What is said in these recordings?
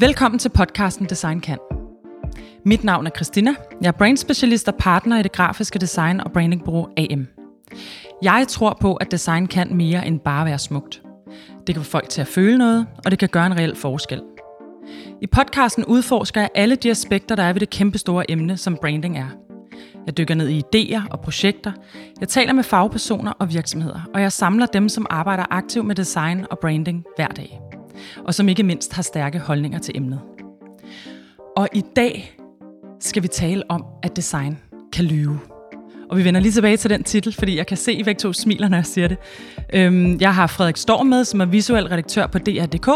Velkommen til podcasten Design Kan. Mit navn er Christina. Jeg er brandspecialist og partner i det grafiske design og brandingbureau AM. Jeg tror på, at design kan mere end bare være smukt. Det kan få folk til at føle noget, og det kan gøre en reel forskel. I podcasten udforsker jeg alle de aspekter, der er ved det kæmpe store emne, som branding er. Jeg dykker ned i idéer og projekter. Jeg taler med fagpersoner og virksomheder, og jeg samler dem, som arbejder aktivt med design og branding hver dag og som ikke mindst har stærke holdninger til emnet. Og i dag skal vi tale om, at design kan lyve. Og vi vender lige tilbage til den titel, fordi jeg kan se, at I to smiler, når jeg siger det. Øhm, jeg har Frederik Storm med, som er visuel redaktør på DR.dk.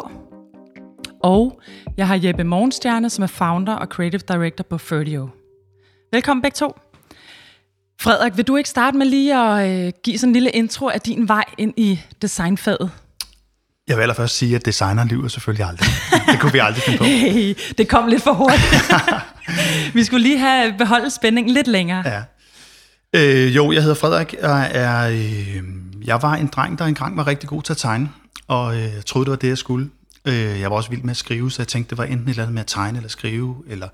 Og jeg har Jeppe Morgenstjerne, som er founder og creative director på Ferdio. Velkommen begge to. Frederik, vil du ikke starte med lige at øh, give sådan en lille intro af din vej ind i designfaget? Jeg vil allerførst sige, at designer lyver selvfølgelig aldrig. Det kunne vi aldrig finde på. Hey, det kom lidt for hurtigt. vi skulle lige have beholdt spændingen lidt længere. Ja. Øh, jo, jeg hedder Frederik, og er, øh, jeg var en dreng, der engang var rigtig god til at tegne, og øh, troede, det var det, jeg skulle. Øh, jeg var også vild med at skrive, så jeg tænkte, det var enten et eller andet med at tegne eller skrive, eller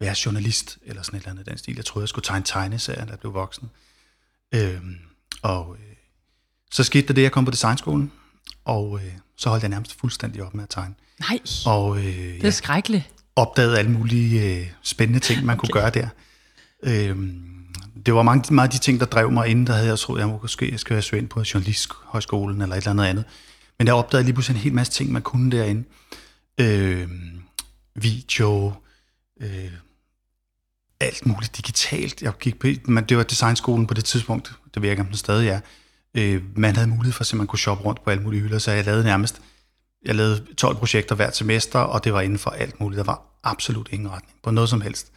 være journalist, eller sådan et eller andet den stil. Jeg troede, jeg skulle tegne tegneserier, da jeg blev voksen. Øh, og øh, så skete der det, jeg kom på designskolen, og øh, så holdt jeg nærmest fuldstændig op med at tegne. Nej, og, øh, det er skrækkeligt. opdagede alle mulige øh, spændende ting, man okay. kunne gøre der. Øh, det var mange, meget de ting, der drev mig inden, der havde jeg troet, at jeg måske jeg skal være ind på journalisthøjskolen eller et eller andet andet. Men jeg opdagede lige pludselig en hel masse ting, man kunne derinde. Øh, video, øh, alt muligt digitalt. Jeg gik på, men det var designskolen på det tidspunkt, det ikke, om den stadig er. Øh, man havde mulighed for, at man kunne shoppe rundt på alle mulige hylder, så jeg lavede nærmest jeg lavede 12 projekter hvert semester, og det var inden for alt muligt. Der var absolut ingen retning på noget som helst.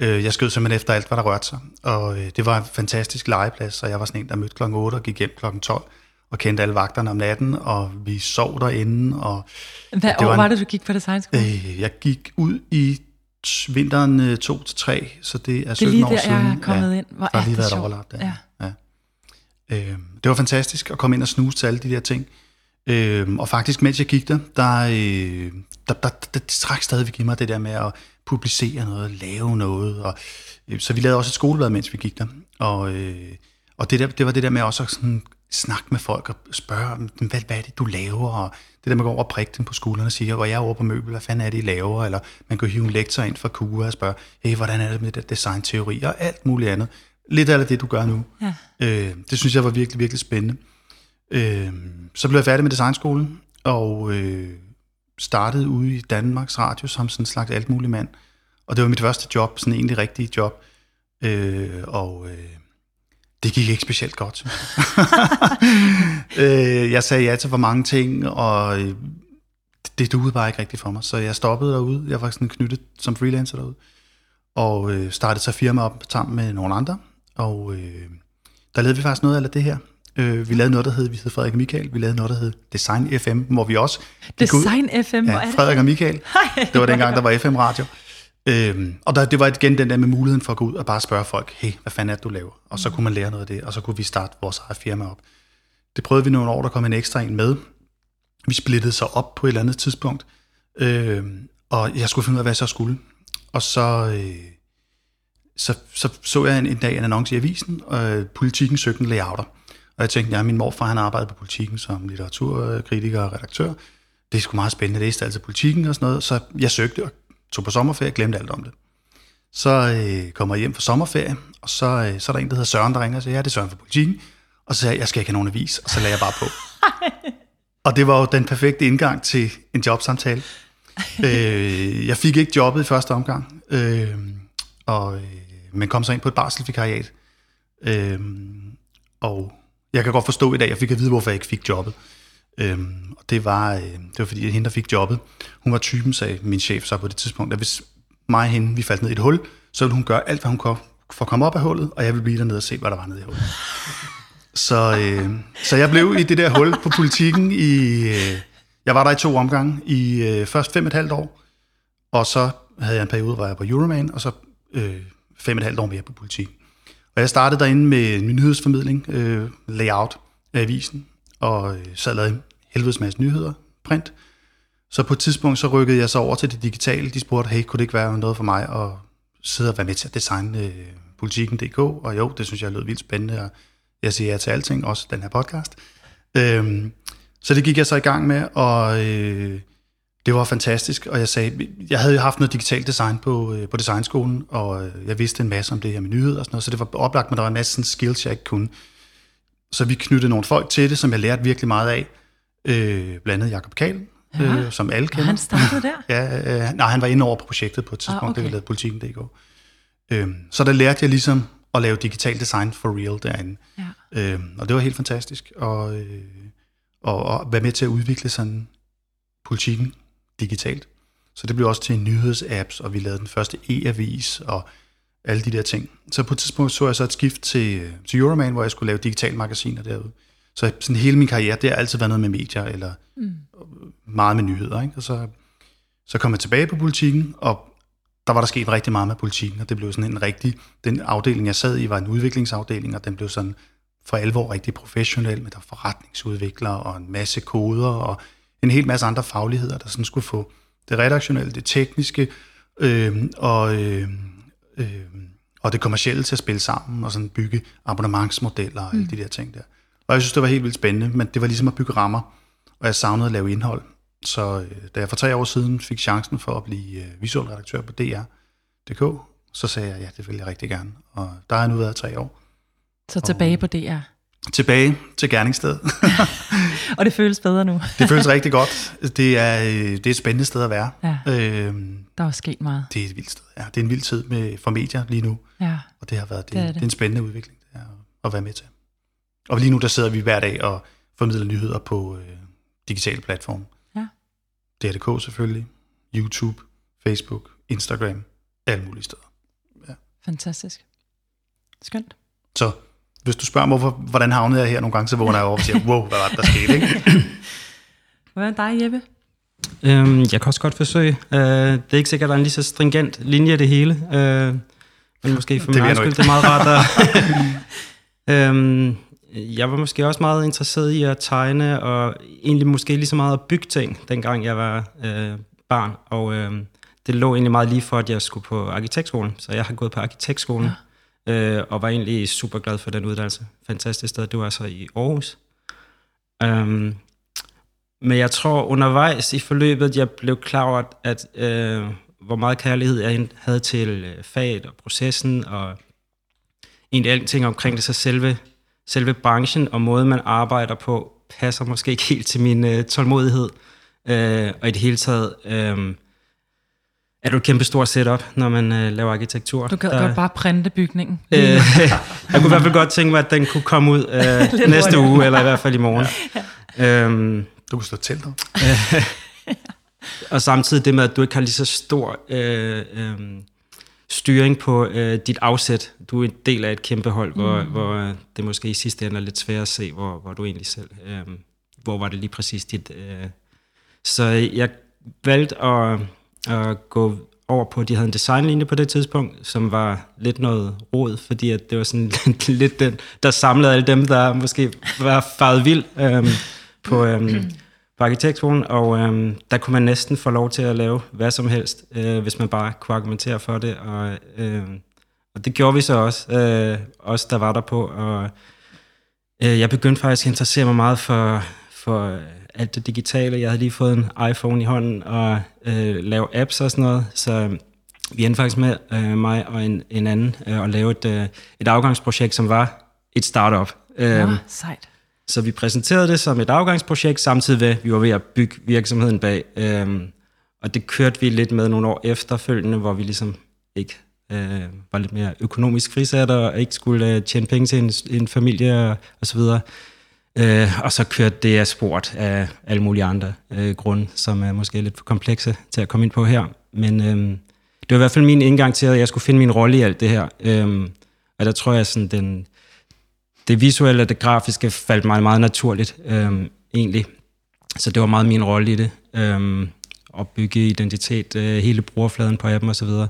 Øh, jeg skød simpelthen efter alt, hvad der rørte sig, og øh, det var en fantastisk legeplads, og jeg var sådan en, der mødte klokken 8 og gik hjem klokken 12, og kendte alle vagterne om natten, og vi sov derinde. Og Hvad det år var, en, var det, du gik på designskolen? Øh, jeg gik ud i vinteren 2 til 3, så det er 17 år siden. Det er lige der, siden. jeg er kommet ja, ind. Hvor overlap der. Ja. ja. Øh, det var fantastisk at komme ind og snuse til alle de der ting. Øh, og faktisk, mens jeg gik der, der, øh, der, der, der, der trak stadigvæk i mig det der med at publicere noget, lave noget. Og, øh, så vi lavede også et skoleblad, mens vi gik der. Og, øh, og det, der, det var det der med også at sådan, snakke med folk og spørge, hvad, hvad er det, du laver? Og det der med at gå over og prikke dem på skuldrene og sige, hvor jeg er over på møbel, hvad fanden er det, I laver? Eller man kan hive en lektor ind fra KUA og spørge, hey, hvordan er det med det designteori og alt muligt andet. Lidt af det, du gør nu. Ja. Øh, det synes jeg var virkelig, virkelig spændende. Øh, så blev jeg færdig med designskolen, og øh, startede ude i Danmarks Radio som sådan en slags alt mulig mand. Og det var mit første job, sådan en egentlig rigtig job. Øh, og øh, det gik ikke specielt godt. øh, jeg sagde ja til for mange ting, og øh, det duede bare ikke rigtigt for mig. Så jeg stoppede derude. Jeg var sådan knyttet som freelancer derude. Og øh, startede så firma op sammen med nogle andre. Og øh, der lavede vi faktisk noget af det her. Øh, vi lavede noget, der hed, vi hed Frederik og Michael, vi lavede noget, der hed Design FM, hvor vi også... Design ud, FM, ja, er? Frederik og Michael. det var dengang, der var FM-radio. Øhm, og der, det var igen den der med muligheden for at gå ud og bare spørge folk, hey, hvad fanden er det, du laver? Og så mm. kunne man lære noget af det, og så kunne vi starte vores eget firma op. Det prøvede vi nogle år, der kom en ekstra en med. Vi splittede så op på et eller andet tidspunkt, øh, og jeg skulle finde ud af, hvad jeg så skulle. Og så, øh, så, så så jeg en, en dag en annonce i avisen, og øh, politikken søgte en layouter. Og jeg tænkte, ja, min morfar han arbejdede på politikken som litteraturkritiker og redaktør. Det er sgu meget spændende, det læste altså politikken og sådan noget. Så jeg søgte og tog på sommerferie og glemte alt om det. Så øh, kommer jeg hjem fra sommerferie, og så, øh, så er der en, der hedder Søren, der ringer og siger, ja, det er Søren fra politikken. Og så sagde jeg, jeg skal ikke have nogen avis, og så lagde jeg bare på. og det var jo den perfekte indgang til en jobsamtale. øh, jeg fik ikke jobbet i første omgang, øh, og, øh, men kom så ind på et barselsvikariat. Øh, og jeg kan godt forstå i dag, jeg fik at vide, hvorfor jeg ikke fik jobbet. Øhm, og det var, øh, det var fordi, at hende, der fik jobbet, hun var typen, sagde min chef så på det tidspunkt, at hvis mig og hende, vi faldt ned i et hul, så ville hun gøre alt, hvad hun kunne for at komme op af hullet, og jeg ville blive dernede og se, hvad der var nede i hullet. Så, øh, så jeg blev i det der hul på politikken i... Øh, jeg var der i to omgange, i øh, først fem et halvt år, og så havde jeg en periode, hvor jeg var på Euroman, og så øh, fem et halvt år mere på politik. Og jeg startede derinde med nyhedsformidling, øh, layout af avisen, og øh, sad lavede en helvedes masse nyheder, print. Så på et tidspunkt, så rykkede jeg så over til det digitale. De spurgte, hey, kunne det ikke være noget for mig at sidde og være med til at designe øh, politikken.dk? Og jo, det synes jeg lød vildt spændende, og jeg siger ja til alting, også den her podcast. Øhm, så det gik jeg så i gang med, og øh, det var fantastisk. Og jeg sagde, jeg havde jo haft noget digitalt design på, øh, på designskolen, og øh, jeg vidste en masse om det her med nyheder og sådan noget, så det var oplagt, men der var en masse sådan skills, jeg ikke kunne. Så vi knyttede nogle folk til det, som jeg lærte virkelig meget af. Øh, blandt andet Jacob Kahl, ja. øh, som alle kender. Og han startede der? ja, øh, nej, han var inde over på projektet på et tidspunkt, ah, okay. da vi lavede politikken.dk. Øh, så der lærte jeg ligesom at lave digital design for real derinde. Ja. Øh, og det var helt fantastisk. Og, øh, og, og være med til at udvikle sådan politikken digitalt. Så det blev også til nyhedsapps, og vi lavede den første e-avis, og alle de der ting. Så på et tidspunkt så jeg så et skift til, til Euroman, hvor jeg skulle lave digitale magasiner derude. Så sådan hele min karriere, det har altid været noget med medier, eller mm. meget med nyheder. Ikke? Og så, så kom jeg tilbage på politikken, og der var der sket rigtig meget med politikken, og det blev sådan en rigtig, den afdeling, jeg sad i, var en udviklingsafdeling, og den blev sådan for alvor rigtig professionel, med der forretningsudviklere og en masse koder, og en hel masse andre fagligheder, der sådan skulle få det redaktionelle, det tekniske, øh, og, øh, øh, og det kommercielle til at spille sammen, og sådan bygge abonnementsmodeller og alle mm. de der ting der. Og jeg synes, det var helt vildt spændende, men det var ligesom at bygge rammer, og jeg savnede at lave indhold. Så øh, da jeg for tre år siden fik chancen for at blive øh, visuel redaktør på DR.dk, så sagde jeg, ja, det vil jeg rigtig gerne. Og der har jeg nu været tre år. Så tilbage på DR? Tilbage til gerningsstedet. og det føles bedre nu. det føles rigtig godt. Det er, øh, det er et spændende sted at være. Ja. Øhm, der er sket meget. Det er et vildt sted. Ja, det er en vild tid med, for medier lige nu. Ja. Og det har været det, det, er det. det er en spændende udvikling det er at være med til. Og lige nu der sidder vi hver dag og formidler nyheder på øh, digitale platforme. Ja. DRDK selvfølgelig, YouTube, Facebook, Instagram, alle mulige steder. Ja. Fantastisk. Skønt. Så hvis du spørger mig, hvorfor, hvordan havnede jeg her nogle gange, så vågner jeg over og siger, wow, hvad var det, der skete? Ikke? Hvordan er dig, Jeppe? Øhm, jeg kan også godt forsøge. Uh, det er ikke sikkert, at der er en lige så stringent linje det hele. Uh, men måske for mig skyld, det er meget rart at... um, jeg var måske også meget interesseret i at tegne, og egentlig måske lige så meget at bygge ting, dengang jeg var uh, barn. Og uh, det lå egentlig meget lige for, at jeg skulle på arkitektskolen. Så jeg har gået på arkitektskolen. Ja øh, og var egentlig super glad for den uddannelse. Fantastisk sted. Det var så i Aarhus. Um, men jeg tror undervejs i forløbet, jeg blev klar over, at øh, hvor meget kærlighed jeg havde til øh, faget og processen, og egentlig alting omkring det, så selve, selve branchen og måden, man arbejder på, passer måske ikke helt til min øh, tålmodighed. Øh, og i det hele taget... Øh, er du et kæmpe stort setup, når man øh, laver arkitektur. Du kan der, godt bare printe bygningen. Øh, jeg kunne i hvert fald godt tænke mig, at den kunne komme ud øh, næste uge, eller i hvert fald i morgen. ja. øhm, du kunne slå telt op. og samtidig det med, at du ikke har lige så stor øh, øh, styring på øh, dit afsæt. Du er en del af et kæmpe hold, hvor, mm. hvor øh, det måske i sidste ende er lidt svært at se, hvor, hvor du egentlig selv... Øh, hvor var det lige præcis dit... Øh. Så jeg valgte at at gå over på, at de havde en designlinje på det tidspunkt, som var lidt noget rod, fordi at det var sådan lidt den, der samlede alle dem, der måske var farvet vild øhm, på, øhm, på arkitektskolen, og øhm, der kunne man næsten få lov til at lave hvad som helst, øh, hvis man bare kunne argumentere for det, og, øh, og det gjorde vi så også, øh, os der var der på, og øh, jeg begyndte faktisk at interessere mig meget for, for alt det digitale. Jeg havde lige fået en iPhone i hånden og øh, lave apps og sådan noget, så vi endte faktisk med, øh, mig og en, en anden, øh, at lave et, øh, et afgangsprojekt, som var et startup. Ja, øh, sejt. Så vi præsenterede det som et afgangsprojekt, samtidig med, at vi var ved at bygge virksomheden bag. Øh, og det kørte vi lidt med nogle år efterfølgende, hvor vi ligesom ikke øh, var lidt mere økonomisk frisat og ikke skulle øh, tjene penge til en, en familie og, og så videre. Øh, og så kørte det af sport af alle mulige andre øh, grunde, som er måske lidt for komplekse til at komme ind på her. Men øh, det var i hvert fald min indgang til, at jeg skulle finde min rolle i alt det her. Øh, og der tror jeg, sådan den, det visuelle og det grafiske faldt mig meget naturligt, øh, egentlig. Så det var meget min rolle i det. Øh, at bygge identitet, øh, hele brugerfladen på appen osv. Så, videre.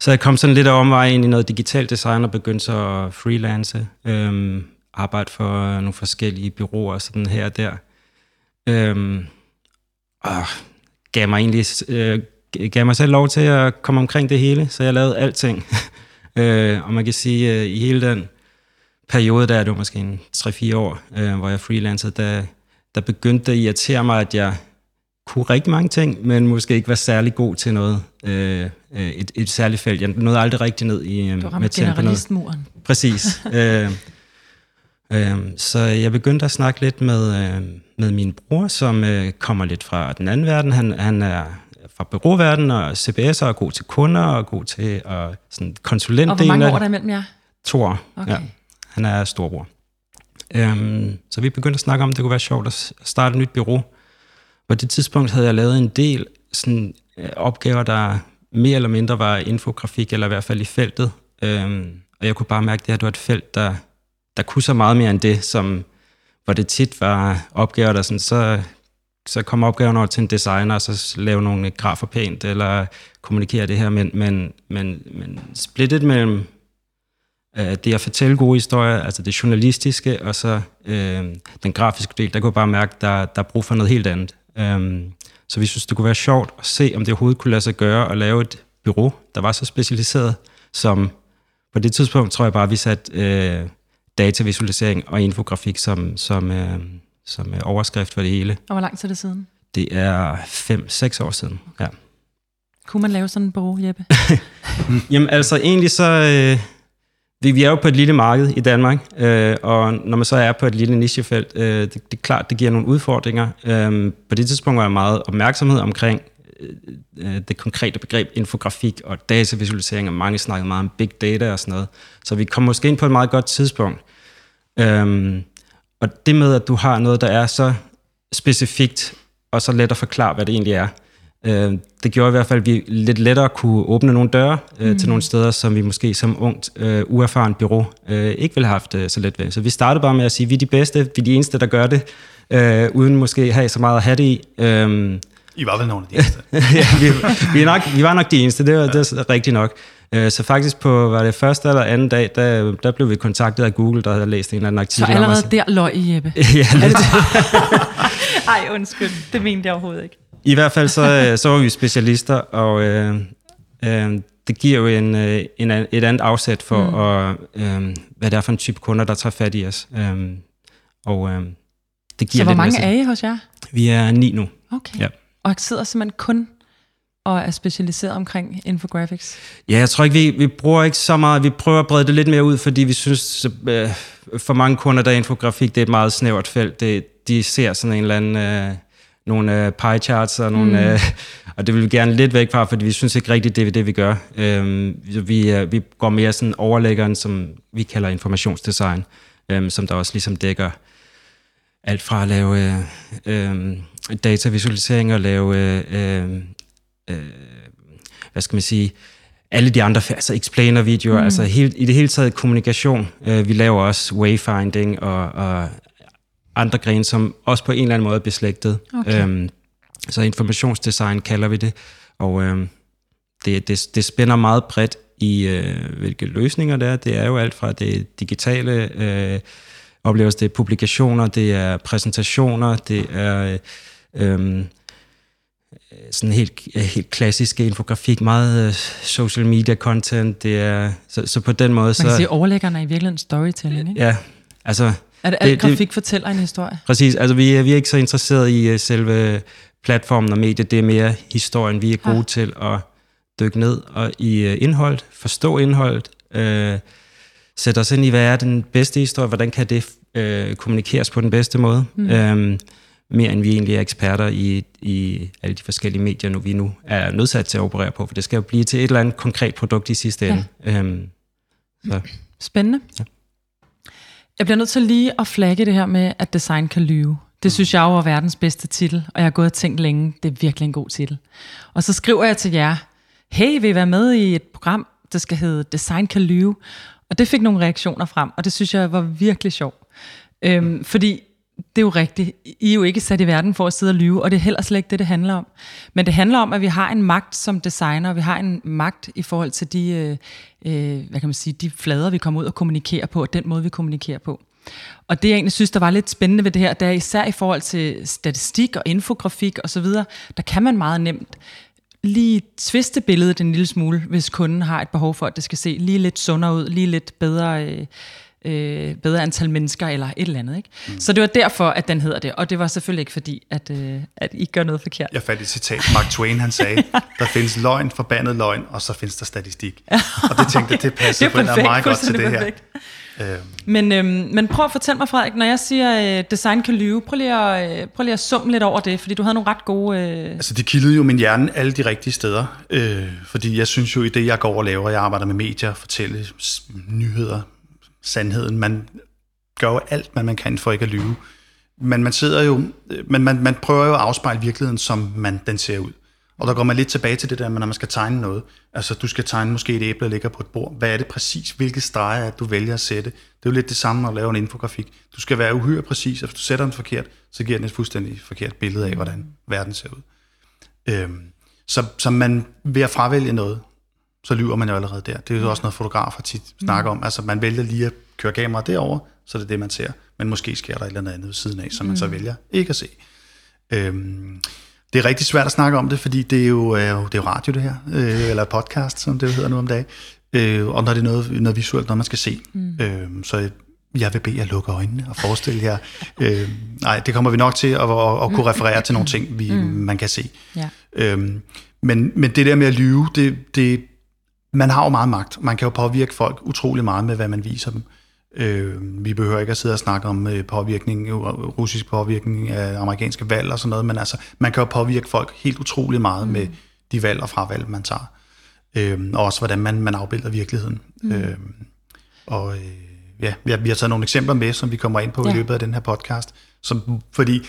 så jeg kom sådan lidt af omvej ind i noget digitalt design og begyndte så at freelance. Øh, arbejde for nogle forskellige byråer sådan her og der. Øhm, og gav mig egentlig øh, gav mig selv lov til at komme omkring det hele, så jeg lavede alting. øh, og man kan sige, øh, i hele den periode, der er det måske en 3-4 år, øh, hvor jeg freelancede, der, der begyndte det at irritere mig, at jeg kunne rigtig mange ting, men måske ikke var særlig god til noget, øh, øh et, et særligt felt. Jeg nåede aldrig rigtig ned i øh, du med generalistmuren. Præcis. øh, øh, så jeg begyndte at snakke lidt med, øh, med min bror, som øh, kommer lidt fra den anden verden. Han, han er fra byråverdenen og CBS og er god til kunder og god til at sådan konsulent. Og hvor mange år er der imellem jer? To år, okay. ja. Han er storbror. Um, så vi begyndte at snakke om, at det kunne være sjovt at starte et nyt bureau. På det tidspunkt havde jeg lavet en del sådan, øh, opgaver, der mere eller mindre var infografik, eller i hvert fald i feltet. Um, og jeg kunne bare mærke, at det her det var et felt, der, der kunne så meget mere end det, som hvor det tit var opgaver, der sådan, så, så kom opgaven over til en designer, og så lave nogle grafer pænt, eller kommunikere det her, men, men, men, men splittet mellem øh, det at fortælle gode historier, altså det journalistiske, og så øh, den grafiske del, der kunne jeg bare mærke, der, der er brug for noget helt andet. Um, så vi synes, det kunne være sjovt at se, om det overhovedet kunne lade sig gøre at lave et bureau, der var så specialiseret, som på det tidspunkt tror jeg bare, vi satte øh, datavisualisering og infografik som, som, øh, som øh, overskrift for det hele. Og hvor lang tid er det siden? Det er 5-6 år siden, ja. Kunne man lave sådan en bureau, Jeppe? Jamen altså, egentlig så... Øh, vi, vi er jo på et lille marked i Danmark, øh, og når man så er på et lille nichefelt, øh, det, det er klart, det giver nogle udfordringer. Øh, på det tidspunkt var jeg meget opmærksomhed omkring øh, øh, det konkrete begreb infografik og datavisualisering, og mange snakkede meget om big data og sådan noget. Så vi kom måske ind på et meget godt tidspunkt. Øh, og det med, at du har noget, der er så specifikt, og så let at forklare, hvad det egentlig er, Øh, det gjorde i hvert fald, at vi lidt lettere kunne åbne nogle døre øh, mm. til nogle steder, som vi måske som ungt, øh, uerfaren bureau øh, ikke ville have haft øh, så let ved. Så vi startede bare med at sige, vi er de bedste, vi er de eneste, der gør det, øh, uden måske have så meget at have det i. Øh, I var vel nogle af de eneste? ja, vi, vi, er nok, vi var nok de eneste, det var, det er rigtigt nok. Øh, så faktisk på var det første eller anden dag, der, der blev vi kontaktet af Google, der havde læst en eller anden artikel. Så allerede der løg I, Jeppe? ja, lidt. Ej, undskyld. Det mente jeg overhovedet ikke. I hvert fald så, øh, så var vi specialister, og øh, øh, det giver jo en, øh, en, et andet afsæt for, mm. at, øh, hvad det er for en type kunder, der tager fat i os. Øh, og øh, det giver så hvor mange er I hos jer? Vi er ni nu. Okay. Ja. Og sidder simpelthen kun og er specialiseret omkring infographics? Ja, jeg tror ikke, vi, vi bruger ikke så meget. Vi prøver at brede det lidt mere ud, fordi vi synes, øh, for mange kunder, der er infografik, det er et meget snævert felt. Det, de ser sådan en eller anden... Øh, nogle uh, pie charts og nogle... Mm. Uh, og det vil vi gerne lidt væk fra, fordi vi synes ikke rigtigt, det er det, vi gør. Um, vi, uh, vi går mere sådan overlæggeren, som vi kalder informationsdesign, um, som der også ligesom dækker alt fra at lave uh, um, datavisualisering og lave... Uh, uh, hvad skal man sige alle de andre, altså explainer-videoer, mm. altså helt, i det hele taget kommunikation. Uh, vi laver også wayfinding og, og andre grene, som også på en eller anden måde er beslægtet. Okay. Øhm, så informationsdesign kalder vi det, og øhm, det, det, det spænder meget bredt i, øh, hvilke løsninger det er. Det er jo alt fra det digitale øh, oplevelser, det er publikationer, det er præsentationer, det er øh, sådan helt, helt klassiske infografik, meget øh, social media content. Det er, så, så på den måde... Man kan så, sige, overlæggerne er i virkeligheden storytelling, ikke? Ja, altså er det alt grafik det, fortæller en historie? Præcis, altså vi er, vi er ikke så interesseret i uh, selve platformen og mediet, det er mere historien. Vi er gode ja. til at dykke ned og i uh, indhold, forstå indholdet, uh, sætte os ind i, hvad er den bedste historie, hvordan kan det uh, kommunikeres på den bedste måde. Mm. Um, mere end vi egentlig er eksperter i, i alle de forskellige medier, nu vi nu er nødsat til at operere på, for det skal jo blive til et eller andet konkret produkt i sidste ende. Ja. Um, så. Spændende. Ja. Jeg bliver nødt til lige at flagge det her med, at design kan lyve. Det synes jeg jo er verdens bedste titel, og jeg har gået og tænkt længe, det er virkelig en god titel. Og så skriver jeg til jer, hey, vil I være med i et program, der skal hedde Design kan lyve? Og det fik nogle reaktioner frem, og det synes jeg var virkelig sjovt. Øhm, fordi det er jo rigtigt. I er jo ikke sat i verden for at sidde og lyve, og det er heller slet ikke det, det handler om. Men det handler om, at vi har en magt som designer, og vi har en magt i forhold til de, øh, øh hvad kan man sige, de flader, vi kommer ud og kommunikerer på, og den måde, vi kommunikerer på. Og det jeg egentlig synes, der var lidt spændende ved det her, det er især i forhold til statistik og infografik osv., der kan man meget nemt lige tviste billedet en lille smule, hvis kunden har et behov for, at det skal se lige lidt sundere ud, lige lidt bedre, øh, øh, bedre antal mennesker eller et eller andet. Ikke? Mm. Så det var derfor, at den hedder det, og det var selvfølgelig ikke fordi, at, øh, at I gør noget forkert. Jeg fandt et citat, Mark Twain han sagde, der findes løgn, forbandet løgn, og så findes der statistik. Og det tænkte jeg, det passer på en meget godt til det her. Øhm. Men, øhm, men prøv at fortælle mig, Frederik, når jeg siger, øh, design kan lyve, prøv lige, at, øh, prøv lige at summe lidt over det, fordi du havde nogle ret gode... Øh... Altså, det kildede jo min hjerne alle de rigtige steder, øh, fordi jeg synes jo, i det, jeg går og laver, jeg arbejder med medier, fortælle nyheder, sandheden, man gør jo alt, hvad man kan for ikke at lyve. Men man sidder jo, men man, man prøver jo at afspejle virkeligheden, som man, den ser ud. Og der går man lidt tilbage til det der, når man skal tegne noget. Altså, du skal tegne måske et æble, der ligger på et bord. Hvad er det præcis? Hvilke streger er du vælger at sætte? Det er jo lidt det samme, når du laver en infografik. Du skal være uhyre præcis, og hvis du sætter den forkert, så giver den et fuldstændig forkert billede af, hvordan verden ser ud. Øhm, så, så man ved at fravælge noget, så lyver man jo allerede der. Det er jo også noget, fotografer tit snakker om. Altså, man vælger lige at køre kameraet derover, så det er det, man ser. Men måske sker der et eller andet ved siden af, som man så vælger ikke at se. Øhm, det er rigtig svært at snakke om det, fordi det er jo, øh, det er jo radio det her, øh, eller podcast, som det hedder nu om dagen. Øh, og når det er noget, noget visuelt, når man skal se. Mm. Øh, så jeg vil bede jer lukke øjnene og forestille jer. øh, nej, det kommer vi nok til at, at, at kunne referere til nogle ting, vi, mm. man kan se. Ja. Øh, men, men det der med at lyve, det, det, man har jo meget magt. Man kan jo påvirke folk utrolig meget med, hvad man viser dem. Øh, vi behøver ikke at sidde og snakke om øh, påvirkning, russisk påvirkning af amerikanske valg og sådan noget, men altså, man kan jo påvirke folk helt utrolig meget mm. med de valg og fravalg, man tager. Øh, og også hvordan man, man afbilder virkeligheden. Mm. Øh, og øh, ja, vi har, vi har taget nogle eksempler med, som vi kommer ind på ja. i løbet af den her podcast, som, fordi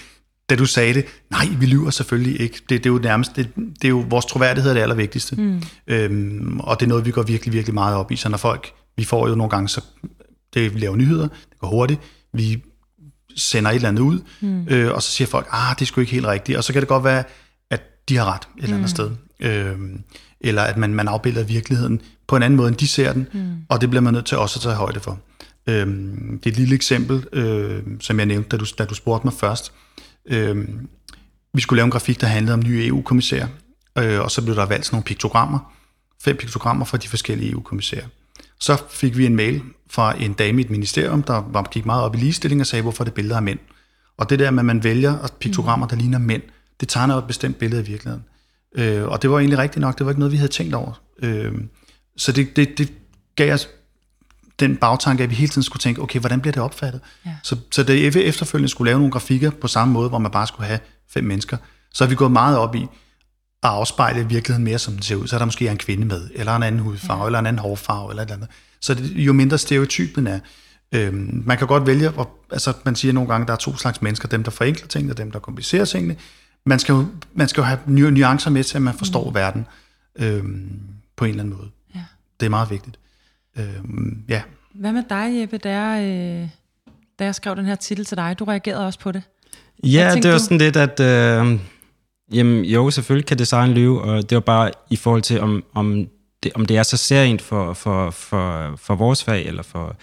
da du sagde det, nej, vi lyver selvfølgelig ikke. Det, det er jo nærmest, det, det er jo vores troværdighed er det allervigtigste. Mm. Øhm, og det er noget, vi går virkelig, virkelig meget op i. Så når folk, vi får jo nogle gange så det, vi laver nyheder, det går hurtigt, vi sender et eller andet ud, mm. øh, og så siger folk, ah, det er sgu ikke helt rigtigt, og så kan det godt være, at de har ret et eller andet mm. sted. Øh, eller at man, man afbilder virkeligheden på en anden måde, end de ser den, mm. og det bliver man nødt til også at tage højde for. Øh, det er et lille eksempel, øh, som jeg nævnte, da du, da du spurgte mig først. Øh, vi skulle lave en grafik, der handlede om nye EU-kommissærer, øh, og så blev der valgt sådan nogle piktogrammer, fem piktogrammer fra de forskellige EU-kommissærer. Så fik vi en mail fra en dame i et ministerium, der var, gik meget op i ligestilling og sagde, hvorfor det billeder af mænd. Og det der med, at man vælger piktogrammer, der ligner mænd, det tegner jo et bestemt billede af virkeligheden. Øh, og det var egentlig rigtigt nok, det var ikke noget, vi havde tænkt over. Øh, så det, det, det gav os den bagtanke, at vi hele tiden skulle tænke, okay, hvordan bliver det opfattet? Ja. Så, så da efterfølgende skulle lave nogle grafikker på samme måde, hvor man bare skulle have fem mennesker, så har vi gået meget op i, at afspejle virkeligheden mere, som den ser ud. Så er der måske en kvinde med, eller en anden hudfarve, ja. eller en anden hårfarve, eller et eller andet. Så det, jo mindre stereotypen er. Øhm, man kan godt vælge, hvor, altså man siger nogle gange, at der er to slags mennesker, dem der forenkler tingene, og dem der komplicerer tingene. Man skal jo, man skal jo have nuancer med til, at man forstår mm. verden øhm, på en eller anden måde. Ja. Det er meget vigtigt. Øhm, ja. Hvad med dig, Jeppe, der, øh, da jeg skrev den her titel til dig? Du reagerede også på det. Ja, det var du? sådan lidt, at... Øh, Jamen jo, selvfølgelig kan design lyve, og det var bare i forhold til, om, om, det, om det er så særligt for, for, for, for vores fag, eller for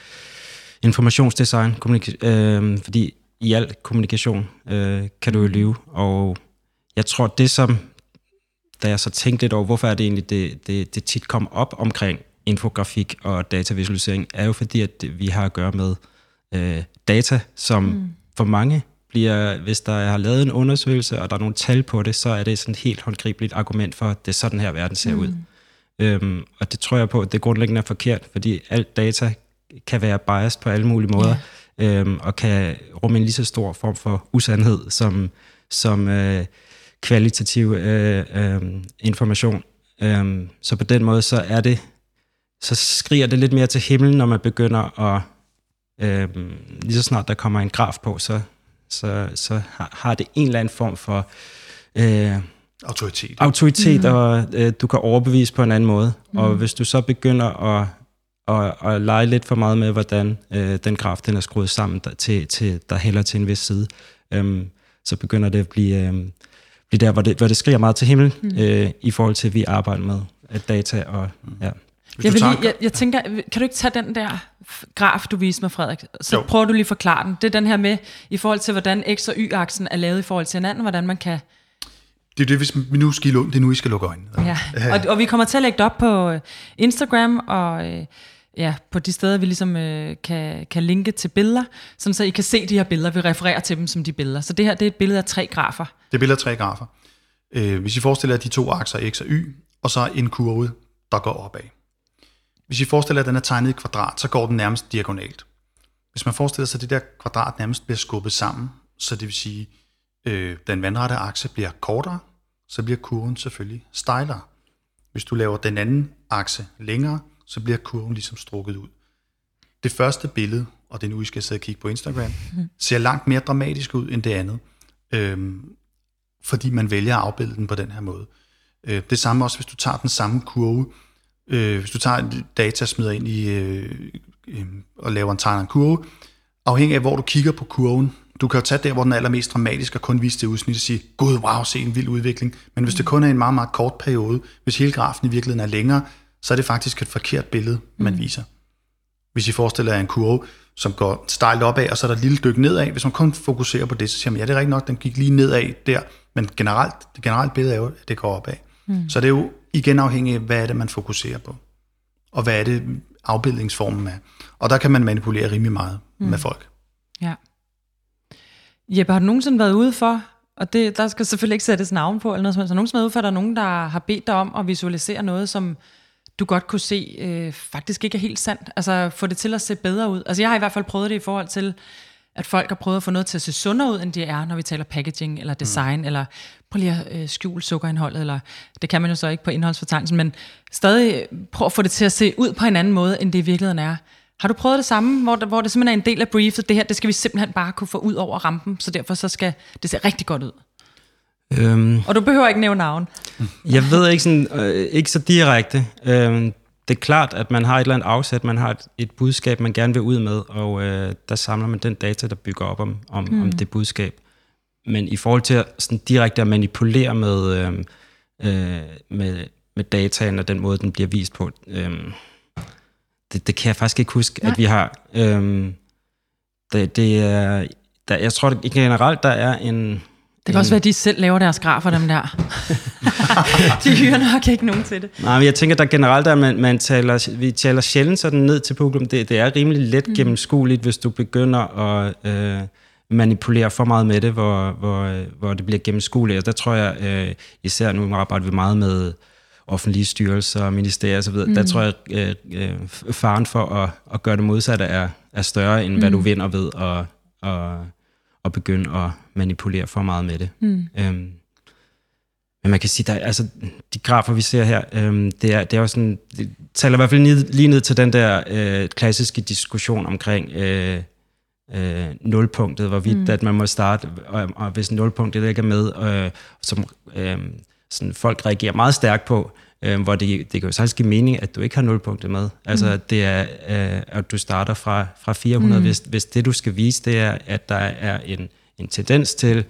informationsdesign, kommunika- øh, fordi i al kommunikation øh, kan du jo lyve, og jeg tror, det som, da jeg så tænkte lidt over, hvorfor er det egentlig, det, det, det tit kom op omkring infografik og datavisualisering, er jo fordi, at vi har at gøre med øh, data, som mm. for mange bliver, hvis der er lavet en undersøgelse, og der er nogle tal på det, så er det sådan et helt håndgribeligt argument for, at det er sådan her verden ser mm. ud. Øhm, og det tror jeg på, at det grundlæggende er forkert, fordi alt data kan være biased på alle mulige måder, yeah. øhm, og kan rumme en lige så stor form for usandhed som, som øh, kvalitativ øh, øh, information. Øhm, så på den måde, så er det, så skriger det lidt mere til himlen, når man begynder at, øh, lige så snart der kommer en graf på, så så, så har, har det en eller anden form for... Øh, autoritet. Autoritet, mm. og øh, du kan overbevise på en anden måde. Mm. Og hvis du så begynder at, at, at lege lidt for meget med, hvordan øh, den graf den er skruet sammen, der, til, til, der hælder til en vis side, øh, så begynder det at blive, øh, blive der, hvor det, hvor det skriger meget til himmel, mm. øh, i forhold til, at vi arbejder med data og... Mm. Ja. Hvis Jeg, vil tager- lige, jeg, jeg tænker, kan du ikke tage den der graf, du viste mig, Frederik? Så jo. prøver du lige at forklare den. Det er den her med, i forhold til, hvordan X- og Y-aksen er lavet i forhold til hinanden, hvordan man kan... Det er det, hvis vi nu skal, lu- det er nu, I skal lukke øjnene. Ja. Og, og vi kommer til at lægge det op på øh, Instagram og øh, ja, på de steder, vi ligesom øh, kan, kan linke til billeder, sådan så I kan se de her billeder. Vi refererer til dem som de billeder. Så det her det er et billede af tre grafer. Det er billeder af tre grafer. Øh, hvis I forestiller jer de to akser, x og y, og så en kurve, der går opad. Hvis I forestiller jer, at den er tegnet i kvadrat, så går den nærmest diagonalt. Hvis man forestiller sig, at det der kvadrat nærmest bliver skubbet sammen, så det vil sige, øh, den vandrette akse bliver kortere, så bliver kurven selvfølgelig stejlere. Hvis du laver den anden akse længere, så bliver kurven ligesom strukket ud. Det første billede, og det er nu, I skal sidde og kigge på Instagram, ser langt mere dramatisk ud end det andet. Øhm, fordi man vælger at afbilde den på den her måde. Øh, det samme også, hvis du tager den samme kurve, øh, hvis du tager data smider ind i øh, øh, og laver en tegner en kurve, afhængig af hvor du kigger på kurven, du kan jo tage der, hvor den er allermest dramatisk, og kun vise det udsnit og sige, gud, wow, se en vild udvikling. Men hvis det kun er en meget, meget kort periode, hvis hele grafen i virkeligheden er længere, så er det faktisk et forkert billede, man viser. Hvis I forestiller jer en kurve, som går stejlt opad, og så er der et lille dyk nedad. Hvis man kun fokuserer på det, så siger man, ja, det er rigtigt nok, den gik lige nedad der, men generelt, det generelle billede er jo, at det går opad. Mm. Så det er jo igen afhængigt af, hvad er det, man fokuserer på, og hvad er det, afbildningsformen er. Og der kan man manipulere rimelig meget mm. med folk. Ja. Jeppe, har du nogensinde været ude for, og det, der skal selvfølgelig ikke sættes navn på, eller noget som helst, har nogensinde været ude for, at der er nogen, der har bedt dig om at visualisere noget, som du godt kunne se øh, faktisk ikke er helt sandt? Altså få det til at se bedre ud. Altså jeg har i hvert fald prøvet det i forhold til, at folk har prøvet at få noget til at se sundere ud, end det er, når vi taler packaging eller design, mm. eller prøv lige at øh, skjule sukkerindholdet, eller det kan man jo så ikke på indholdsfortegnelsen, men stadig prøv at få det til at se ud på en anden måde, end det i virkeligheden er. Har du prøvet det samme, hvor, hvor det simpelthen er en del af briefet, det her, det skal vi simpelthen bare kunne få ud over rampen, så derfor så skal det se rigtig godt ud. Øhm, Og du behøver ikke nævne navn. jeg ved ikke, sådan, øh, ikke så direkte. Øhm, det er klart, at man har et eller andet afsæt, man har et, et budskab, man gerne vil ud med, og øh, der samler man den data, der bygger op om, om, mm. om det budskab. Men i forhold til sådan direkte at manipulere med, øh, øh, med, med dataen og den måde, den bliver vist på, øh, det, det kan jeg faktisk ikke huske, Nej. at vi har. Øh, det, det er, der, jeg tror at generelt, der er en... Det kan også være, at de selv laver deres grafer, dem der. de hyrer nok ikke nogen til det. Nej, men jeg tænker, der generelt er, man, man taler, vi taler sjældent sådan ned til publikum. Det, det er rimelig let mm. gennemskueligt, hvis du begynder at øh, manipulere for meget med det, hvor, hvor, hvor det bliver gennemskueligt. Og der tror jeg, øh, især nu arbejder vi meget med offentlige styrelser, ministerier osv., mm. der tror jeg, øh, øh, faren for at, at gøre det modsatte er, er større, end mm. hvad du vinder ved at, at, at begynde at manipulere for meget med det. Mm. Øhm, men man kan sige, der, er- altså, de grafer, vi ser her, øhm, det, er, det er jo sådan, det taler i hvert fald ned, lige ned til den der øh, klassiske diskussion omkring øh, øh, nulpunktet, hvorvidt mm. at man må starte, og, og hvis nulpunktet ikke er med, øh, som øh, sådan folk reagerer meget stærkt på, øh, hvor det, det kan jo faktisk give mening, at du ikke har nulpunktet med. Altså, mm. det er, øh, at du starter fra, fra 400, mm. hvis, hvis det, du skal vise, det er, at der er en, en tendens til,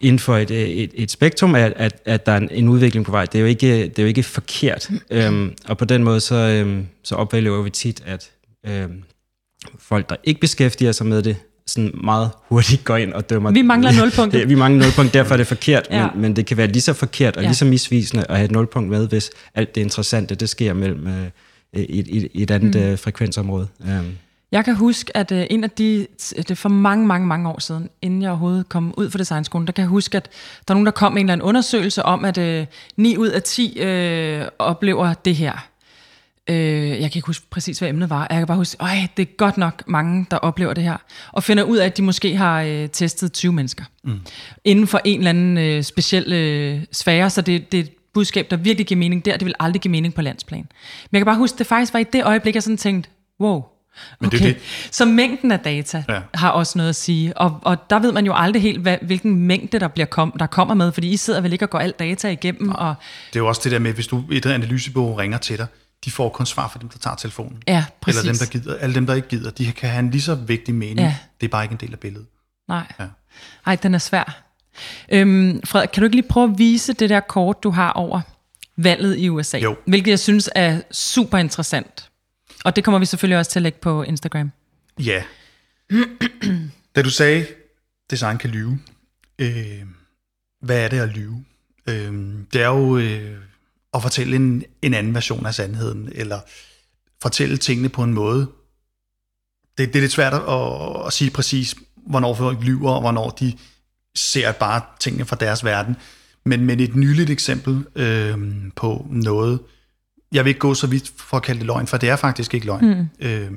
inden for et, et, et spektrum, at, at, at der er en, en udvikling på vej. Det er jo ikke, det er jo ikke forkert. Øhm, og på den måde, så, øhm, så oplever vi tit, at øhm, folk, der ikke beskæftiger sig med det, sådan meget hurtigt går ind og dømmer. Vi mangler nulpunktet. Ja, vi mangler nulpunkt, derfor er det forkert. Ja. men, men det kan være lige så forkert og Ja. lige så misvisende at have et nulpunkt med, hvis alt det interessante, det sker mellem øh, et, et, et andet mm. øh, frekvensområde. Øhm. Jeg kan huske, at øh, en af de, det for mange, mange, mange år siden, inden jeg overhovedet kom ud fra designskolen, der kan jeg huske, at der er nogen, der kom med en eller anden undersøgelse om, at øh, 9 ud af 10 øh, oplever det her. Øh, jeg kan ikke huske præcis, hvad emnet var. Jeg kan bare huske, at det er godt nok mange, der oplever det her. Og finder ud af, at de måske har øh, testet 20 mennesker. Mm. Inden for en eller anden øh, speciel øh, sfære, så det, det er et budskab, der virkelig giver mening der. Det vil aldrig give mening på landsplan. Men jeg kan bare huske, at det faktisk var i det øjeblik, jeg sådan tænkte, wow, Men okay. det det- Så mængden af data Ja. har også noget at sige. Og, og der ved man jo aldrig helt, hvad, hvilken mængde der, bliver kom, der kommer med, fordi I sidder vel ikke og går alt data igennem. Og, Det er jo også det der med, hvis du et analysebureau ringer til dig, de får kun svar fra dem, der tager telefonen. ja, præcis. Eller dem, der gider. Alle dem, der ikke gider, de kan have en lige så vigtig mening. Ja. Det er bare ikke en del af billedet. Nej. Ja. Ej, den er svær. Øhm, Frederik, kan du ikke lige prøve at vise det der kort, du har over valget i USA. Jo. Hvilket jeg synes er super interessant. Og det kommer vi selvfølgelig også til at lægge på Instagram. Ja. da du sagde, design kan lyve, øh, hvad er det at lyve? Øh, det er jo øh, at fortælle en, en anden version af sandheden, eller fortælle tingene på en måde. Det, det er lidt svært at, at sige præcis, hvornår folk lyver, og hvornår de ser bare tingene fra deres verden. Men, men et nyligt eksempel øh, på noget, jeg vil ikke gå så vidt for at kalde det løgn, for det er faktisk ikke løgn. Mm. Øh,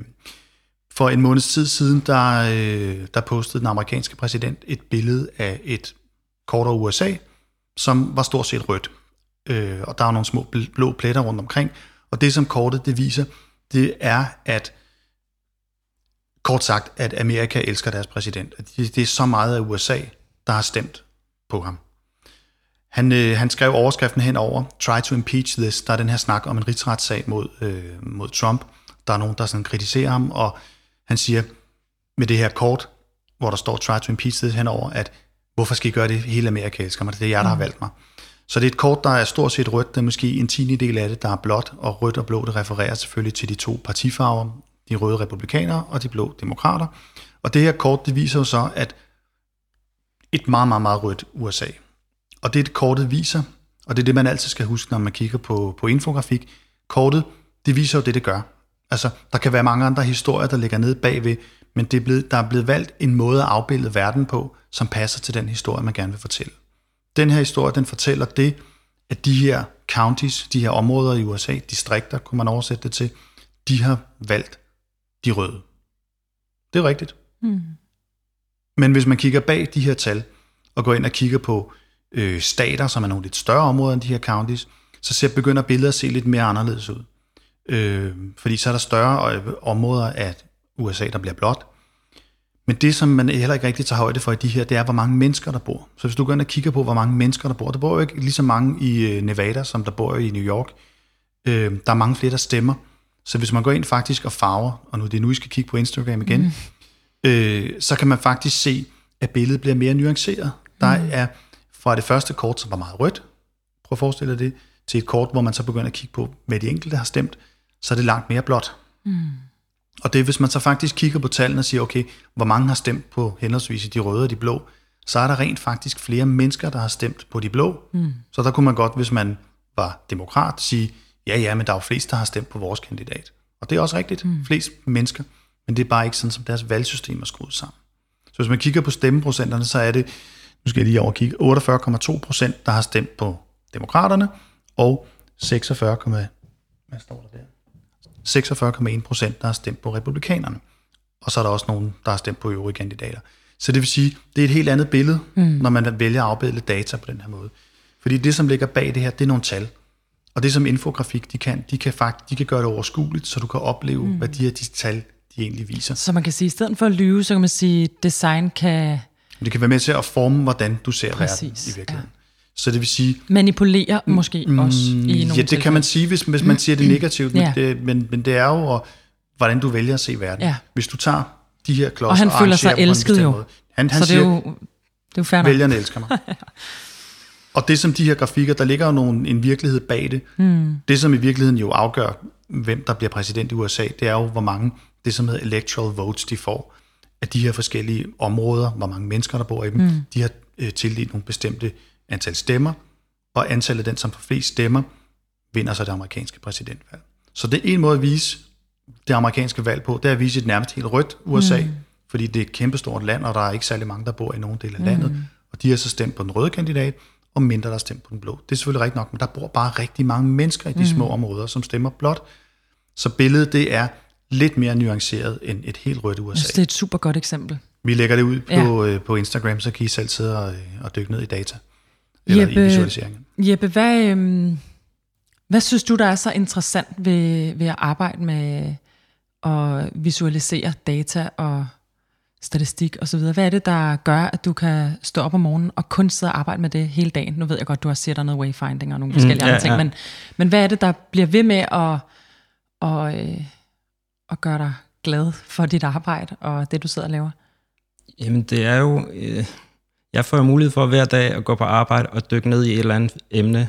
for en måneds tid siden, der, øh, der postede den amerikanske præsident et billede af et kort af USA, som var stort set rødt. Øh, og der er nogle små blå pletter rundt omkring. Og det, som kortet det viser, det er, at kort sagt, at Amerika elsker deres præsident. Det, det er så meget af USA, der har stemt på ham. Han, øh, han skrev overskriften henover, Try to impeach this. Der er den her snak om en rigsretssag mod, øh, mod Trump. Der er nogen, der sådan kritiserer ham, og han siger med det her kort, hvor der står Try to impeach this henover, at hvorfor skal I gøre det? Hele Amerika elsker mig. Det er jer, der har mm. valgt mig. Så det er et kort, der er stort set rødt. Der er måske en tiende del af det, der er blåt, og rødt og blå, det refererer selvfølgelig til de to partifarver, de røde republikanere og de blå demokrater. Og det her kort, det viser jo så, at et meget, meget, meget rødt USA. Og det, kortet viser, og det er det, man altid skal huske, når man kigger på, på infografik, kortet, det viser jo det, det gør. Altså, der kan være mange andre historier, der ligger nede bagved, men det er blevet, der er blevet valgt en måde at afbilde verden på, som passer til den historie, man gerne vil fortælle. Den her historie, den fortæller det, at de her counties, de her områder i USA, distrikter, kunne man oversætte det til, de har valgt de røde. Det er rigtigt. Mm. Men hvis man kigger bag de her tal, og går ind og kigger på øh, stater, som er nogle lidt større områder end de her counties, så ser, begynder billedet at se lidt mere anderledes ud. Øh, fordi så er der større øh, områder af USA, der bliver blot. Men det, som man heller ikke rigtig tager højde for i de her, det er, hvor mange mennesker, der bor. Så hvis du går ind og kigger på, hvor mange mennesker, der bor, der bor jo ikke lige så mange i øh, Nevada, som der bor i New York. Øh, der er mange flere, der stemmer. Så hvis man går ind faktisk og farver, og nu det er nu, I skal kigge på Instagram igen, mm. øh, så kan man faktisk se, at billedet bliver mere nuanceret. Der mm. er fra det første kort, som var meget rødt, prøv at forestille dig det, til et kort, hvor man så begynder at kigge på, hvad de enkelte har stemt, så er det langt mere blåt. Mm. Og det hvis man så faktisk kigger på tallene og siger, okay, hvor mange har stemt på henholdsvis de røde og de blå, så er der rent faktisk flere mennesker, der har stemt på de blå. Mm. Så der kunne man godt, hvis man var demokrat, sige, ja ja, men der er jo flest, der har stemt på vores kandidat. Og det er også rigtigt, mm. flest mennesker, men det er bare ikke sådan, som deres valgsystem er skruet sammen. Så hvis man kigger på stemmeprocenterne, så er det, nu skal jeg lige overkigge, 48,2 procent, der har stemt på demokraterne, og 46, hvad står der der? 46,1 procent, der har stemt på republikanerne. Og så er der også nogen, der har stemt på øvrige kandidater. Så det vil sige, det er et helt andet billede, mm. når man vælger at afbilde data på den her måde. Fordi det, som ligger bag det her, det er nogle tal. Og det, som infografik de kan, de kan, faktisk, de kan gøre det overskueligt, så du kan opleve, mm. hvad de her de tal de egentlig viser. Så man kan sige, at i stedet for at lyve, så kan man sige, at design kan... Det kan være med til at forme, hvordan du ser Præcis, verden i virkeligheden. Ja. Så det vil sige... Manipulere måske mm, også i nogle Ja, det tilfælde. kan man sige, hvis, hvis man siger det negativt, men, ja. det, men, men det er jo, og, hvordan du vælger at se verden. Ja. Hvis du tager de her klodser og han og føler sig elsket jo. Måde. Han, han så siger, det er jo, det er jo vælgerne elsker mig. og det som de her grafikker, der ligger jo nogen, en virkelighed bag det. Mm. Det som i virkeligheden jo afgør, hvem der bliver præsident i USA, det er jo, hvor mange, det som hedder electoral votes, de får af de her forskellige områder, hvor mange mennesker, der bor i dem. Mm. De har øh, tildelt nogle bestemte antal stemmer, og antallet af den, som får flest stemmer, vinder så det amerikanske præsidentvalg. Så det er en måde at vise det amerikanske valg på, det er at vise et nærmest helt rødt USA, mm. fordi det er et kæmpestort land, og der er ikke særlig mange, der bor i nogen del af mm. landet, og de har så stemt på den røde kandidat, og mindre, der har stemt på den blå. Det er selvfølgelig rigtigt nok, men der bor bare rigtig mange mennesker i de mm. små områder, som stemmer blot. Så billedet, det er lidt mere nuanceret end et helt rødt USA. det er et super godt eksempel. Vi lægger det ud på, ja. øh, på Instagram, så kan I selv sidde og, øh, og dykke ned i data. Eller Jeppe, i visualiseringen. Jeppe, hvad, øhm, hvad synes du, der er så interessant ved, ved at arbejde med at visualisere data og statistik osv.? Hvad er det, der gør, at du kan stå op om morgenen og kun sidde og arbejde med det hele dagen? Nu ved jeg godt, du har set der noget wayfinding og nogle forskellige mm, ja, andre ting, ja. men, men hvad er det, der bliver ved med at, at, øh, at gøre dig glad for dit arbejde og det, du sidder og laver? Jamen, det er jo... Øh jeg får jo mulighed for hver dag at gå på arbejde og dykke ned i et eller andet emne,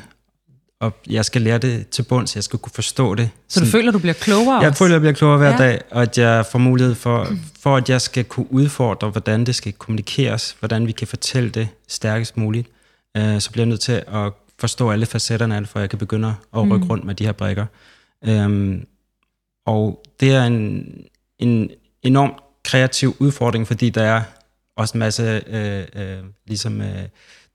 og jeg skal lære det til bunds, jeg skal kunne forstå det. Så du føler, du bliver klogere Jeg også? føler, jeg bliver klogere hver Ja. dag, og at jeg får mulighed for, for, at jeg skal kunne udfordre, hvordan det skal kommunikeres, hvordan vi kan fortælle det stærkest muligt, øh, så bliver jeg nødt til at forstå alle facetterne af det, for jeg kan begynde at rykke rundt med de her brækker. Øhm, og det er en, en enormt kreativ udfordring, fordi der er også en masse, øh, øh, ligesom, øh,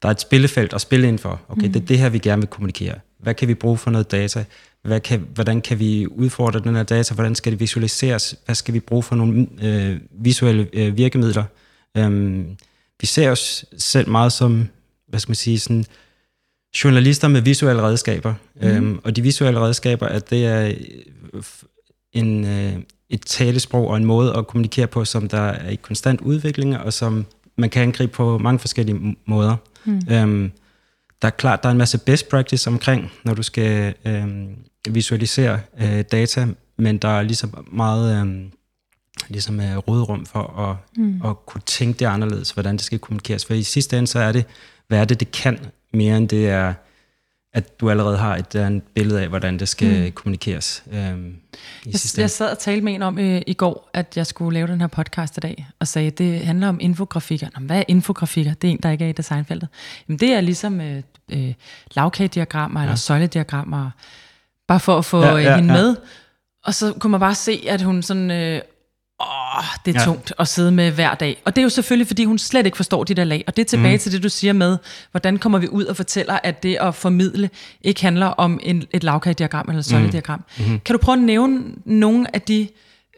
der er et spillefelt at spille ind for. Okay, mm. det er det her, vi gerne vil kommunikere. Hvad kan vi bruge for noget data? Hvad kan, hvordan kan vi udfordre den her data? Hvordan skal det visualiseres? Hvad skal vi bruge for nogle øh, visuelle øh, virkemidler? Øhm, vi ser os selv meget som, hvad skal man sige, sådan, journalister med visuelle redskaber. Mm. Øhm, og de visuelle redskaber, at det er øh, en, øh, et talesprog og en måde at kommunikere på, som der er i konstant udvikling, og som man kan angribe på mange forskellige måder. Mm. Øhm, der er klart, der er en masse best practice omkring, når du skal øhm, visualisere øh, data, men der er ligesom meget øhm, ligesom, øh, rådrum for at, mm. at kunne tænke det anderledes, hvordan det skal kommunikeres. For i sidste ende, så er det, hvad er det, det kan, mere end det er, at du allerede har et, et billede af, hvordan det skal mm. kommunikeres. Øhm, i Jeg, sidste jeg sad og talte med en om øh, i går, at jeg skulle lave den her podcast i dag, og sagde, at det handler om infografikker. Nå, hvad er infografikker? Det er en, der ikke er i designfeltet. Jamen, det er ligesom øh, øh, lavkagediagrammer eller søjlediagrammer, bare for at få Ja, ja, ja, ja, hende ja. med. Og så kunne man bare se, at hun sådan... Øh, Åh, det er Ja. tungt at sidde med hver dag. Og det er jo selvfølgelig, fordi hun slet ikke forstår de der lag. Og det er tilbage mm. til det, du siger med, hvordan kommer vi ud og fortæller, at det at formidle ikke handler om en, et lavkagediagram eller et søjlediagram. Mm. Kan du prøve at nævne nogle af de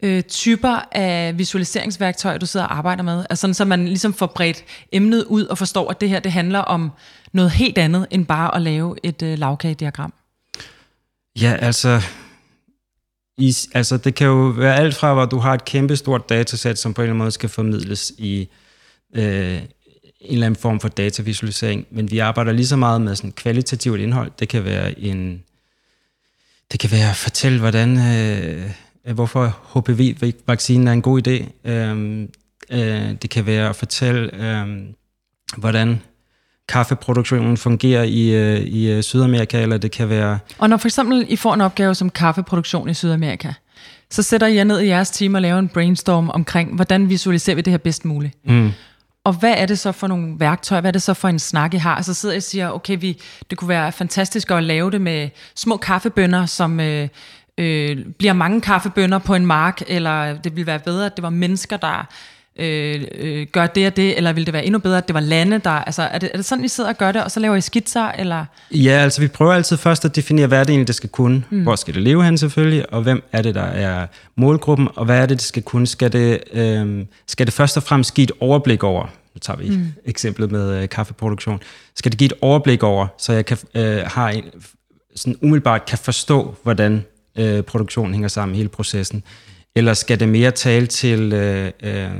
øh, typer af visualiseringsværktøjer, du sidder og arbejder med? Altså sådan, så man ligesom får bredt emnet ud og forstår, at det her det handler om noget helt andet, end bare at lave et øh, lavkagediagram. Ja, altså, i, altså, det kan jo være alt fra, hvor du har et kæmpe stort datasæt, som på en eller anden måde skal formidles i øh, en eller anden form for datavisualisering, men vi arbejder lige så meget med sådan kvalitativt indhold. Det kan være en, det kan være at fortælle, hvordan, øh, hvorfor HPV-vaccinen er en god idé. Øh, øh, det kan være at fortælle, øh, hvordan kaffeproduktionen fungerer i, øh, i øh, Sydamerika, eller det kan være Og når for eksempel I får en opgave som kaffeproduktion i Sydamerika, så sætter I jer ned i jeres team og laver en brainstorm omkring, hvordan visualiserer vi det her bedst muligt. Mm. Og hvad er det så for nogle værktøjer? Hvad er det så for en snak, I har? Så sidder jeg og siger, okay, vi, det kunne være fantastisk at lave det med små kaffebønder, som øh, øh, bliver mange kaffebønder på en mark, eller det ville være bedre, at det var mennesker, der øh, øh, gør det og det, eller ville det være endnu bedre, at det var lande, der... Altså, er det, er det sådan, I sidder og gør det, og så laver I skitser, eller... Ja, altså vi prøver altid først at definere, hvad er det egentlig, det skal kunne. Mm. Hvor skal det leve hen selvfølgelig, og hvem er det, der er målgruppen, og hvad er det, det skal kunne. Skal det, øh, skal det først og fremmest give et overblik over, nu tager vi mm. eksemplet med øh, kaffeproduktion, skal det give et overblik over, så jeg kan, øh, har en, sådan umiddelbart kan forstå, hvordan øh, produktionen hænger sammen, hele processen. Eller skal det mere tale til... Øh, øh,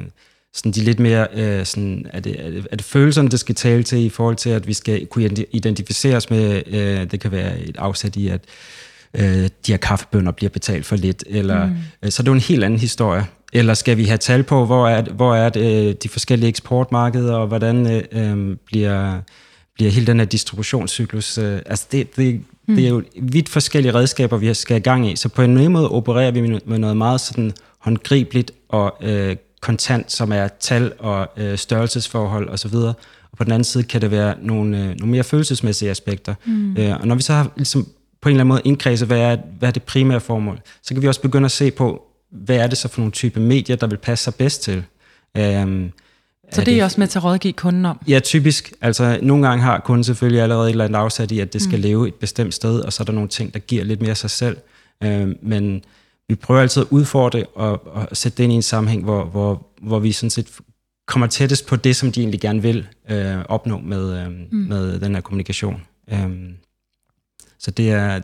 sådan de lidt mere, øh, sådan, er, det, er, det, er det følelserne, det skal tale til i forhold til, at vi skal kunne identi- identificeres med, øh, det kan være et afsæt i, at øh, de her kaffebønder bliver betalt for lidt, eller, mm. øh, så er det jo en helt anden historie. Eller skal vi have tal på, hvor er, hvor er det, øh, de forskellige eksportmarkeder, og hvordan øh, øh, bliver, bliver hele den her distributionscyklus, øh, altså det, det, mm. det er jo vidt forskellige redskaber, vi skal i gang i, så på en måde opererer vi med noget meget sådan håndgribeligt og øh, kontant, som er tal og øh, størrelsesforhold osv. Og på den anden side kan det være nogle, øh, nogle mere følelsesmæssige aspekter. Mm. Øh, og når vi så har ligesom, på en eller anden måde indkredset, hvad er, hvad er det primære formål, så kan vi også begynde at se på, hvad er det så for nogle type medier, der vil passe sig bedst til. Øhm, Så det er I også med til at rådgive kunden om? Ja, typisk. Altså, nogle gange har kunden selvfølgelig allerede et eller andet afsat i, at det skal mm. leve et bestemt sted, og så er der nogle ting, der giver lidt mere sig selv. Øhm, men vi prøver altid at udfordre og, og sætte det ind i en sammenhæng, hvor, hvor, hvor vi sådan set kommer tættest på det, som de egentlig gerne vil øh, opnå med, øh, mm. med den her kommunikation. Øhm, så det er,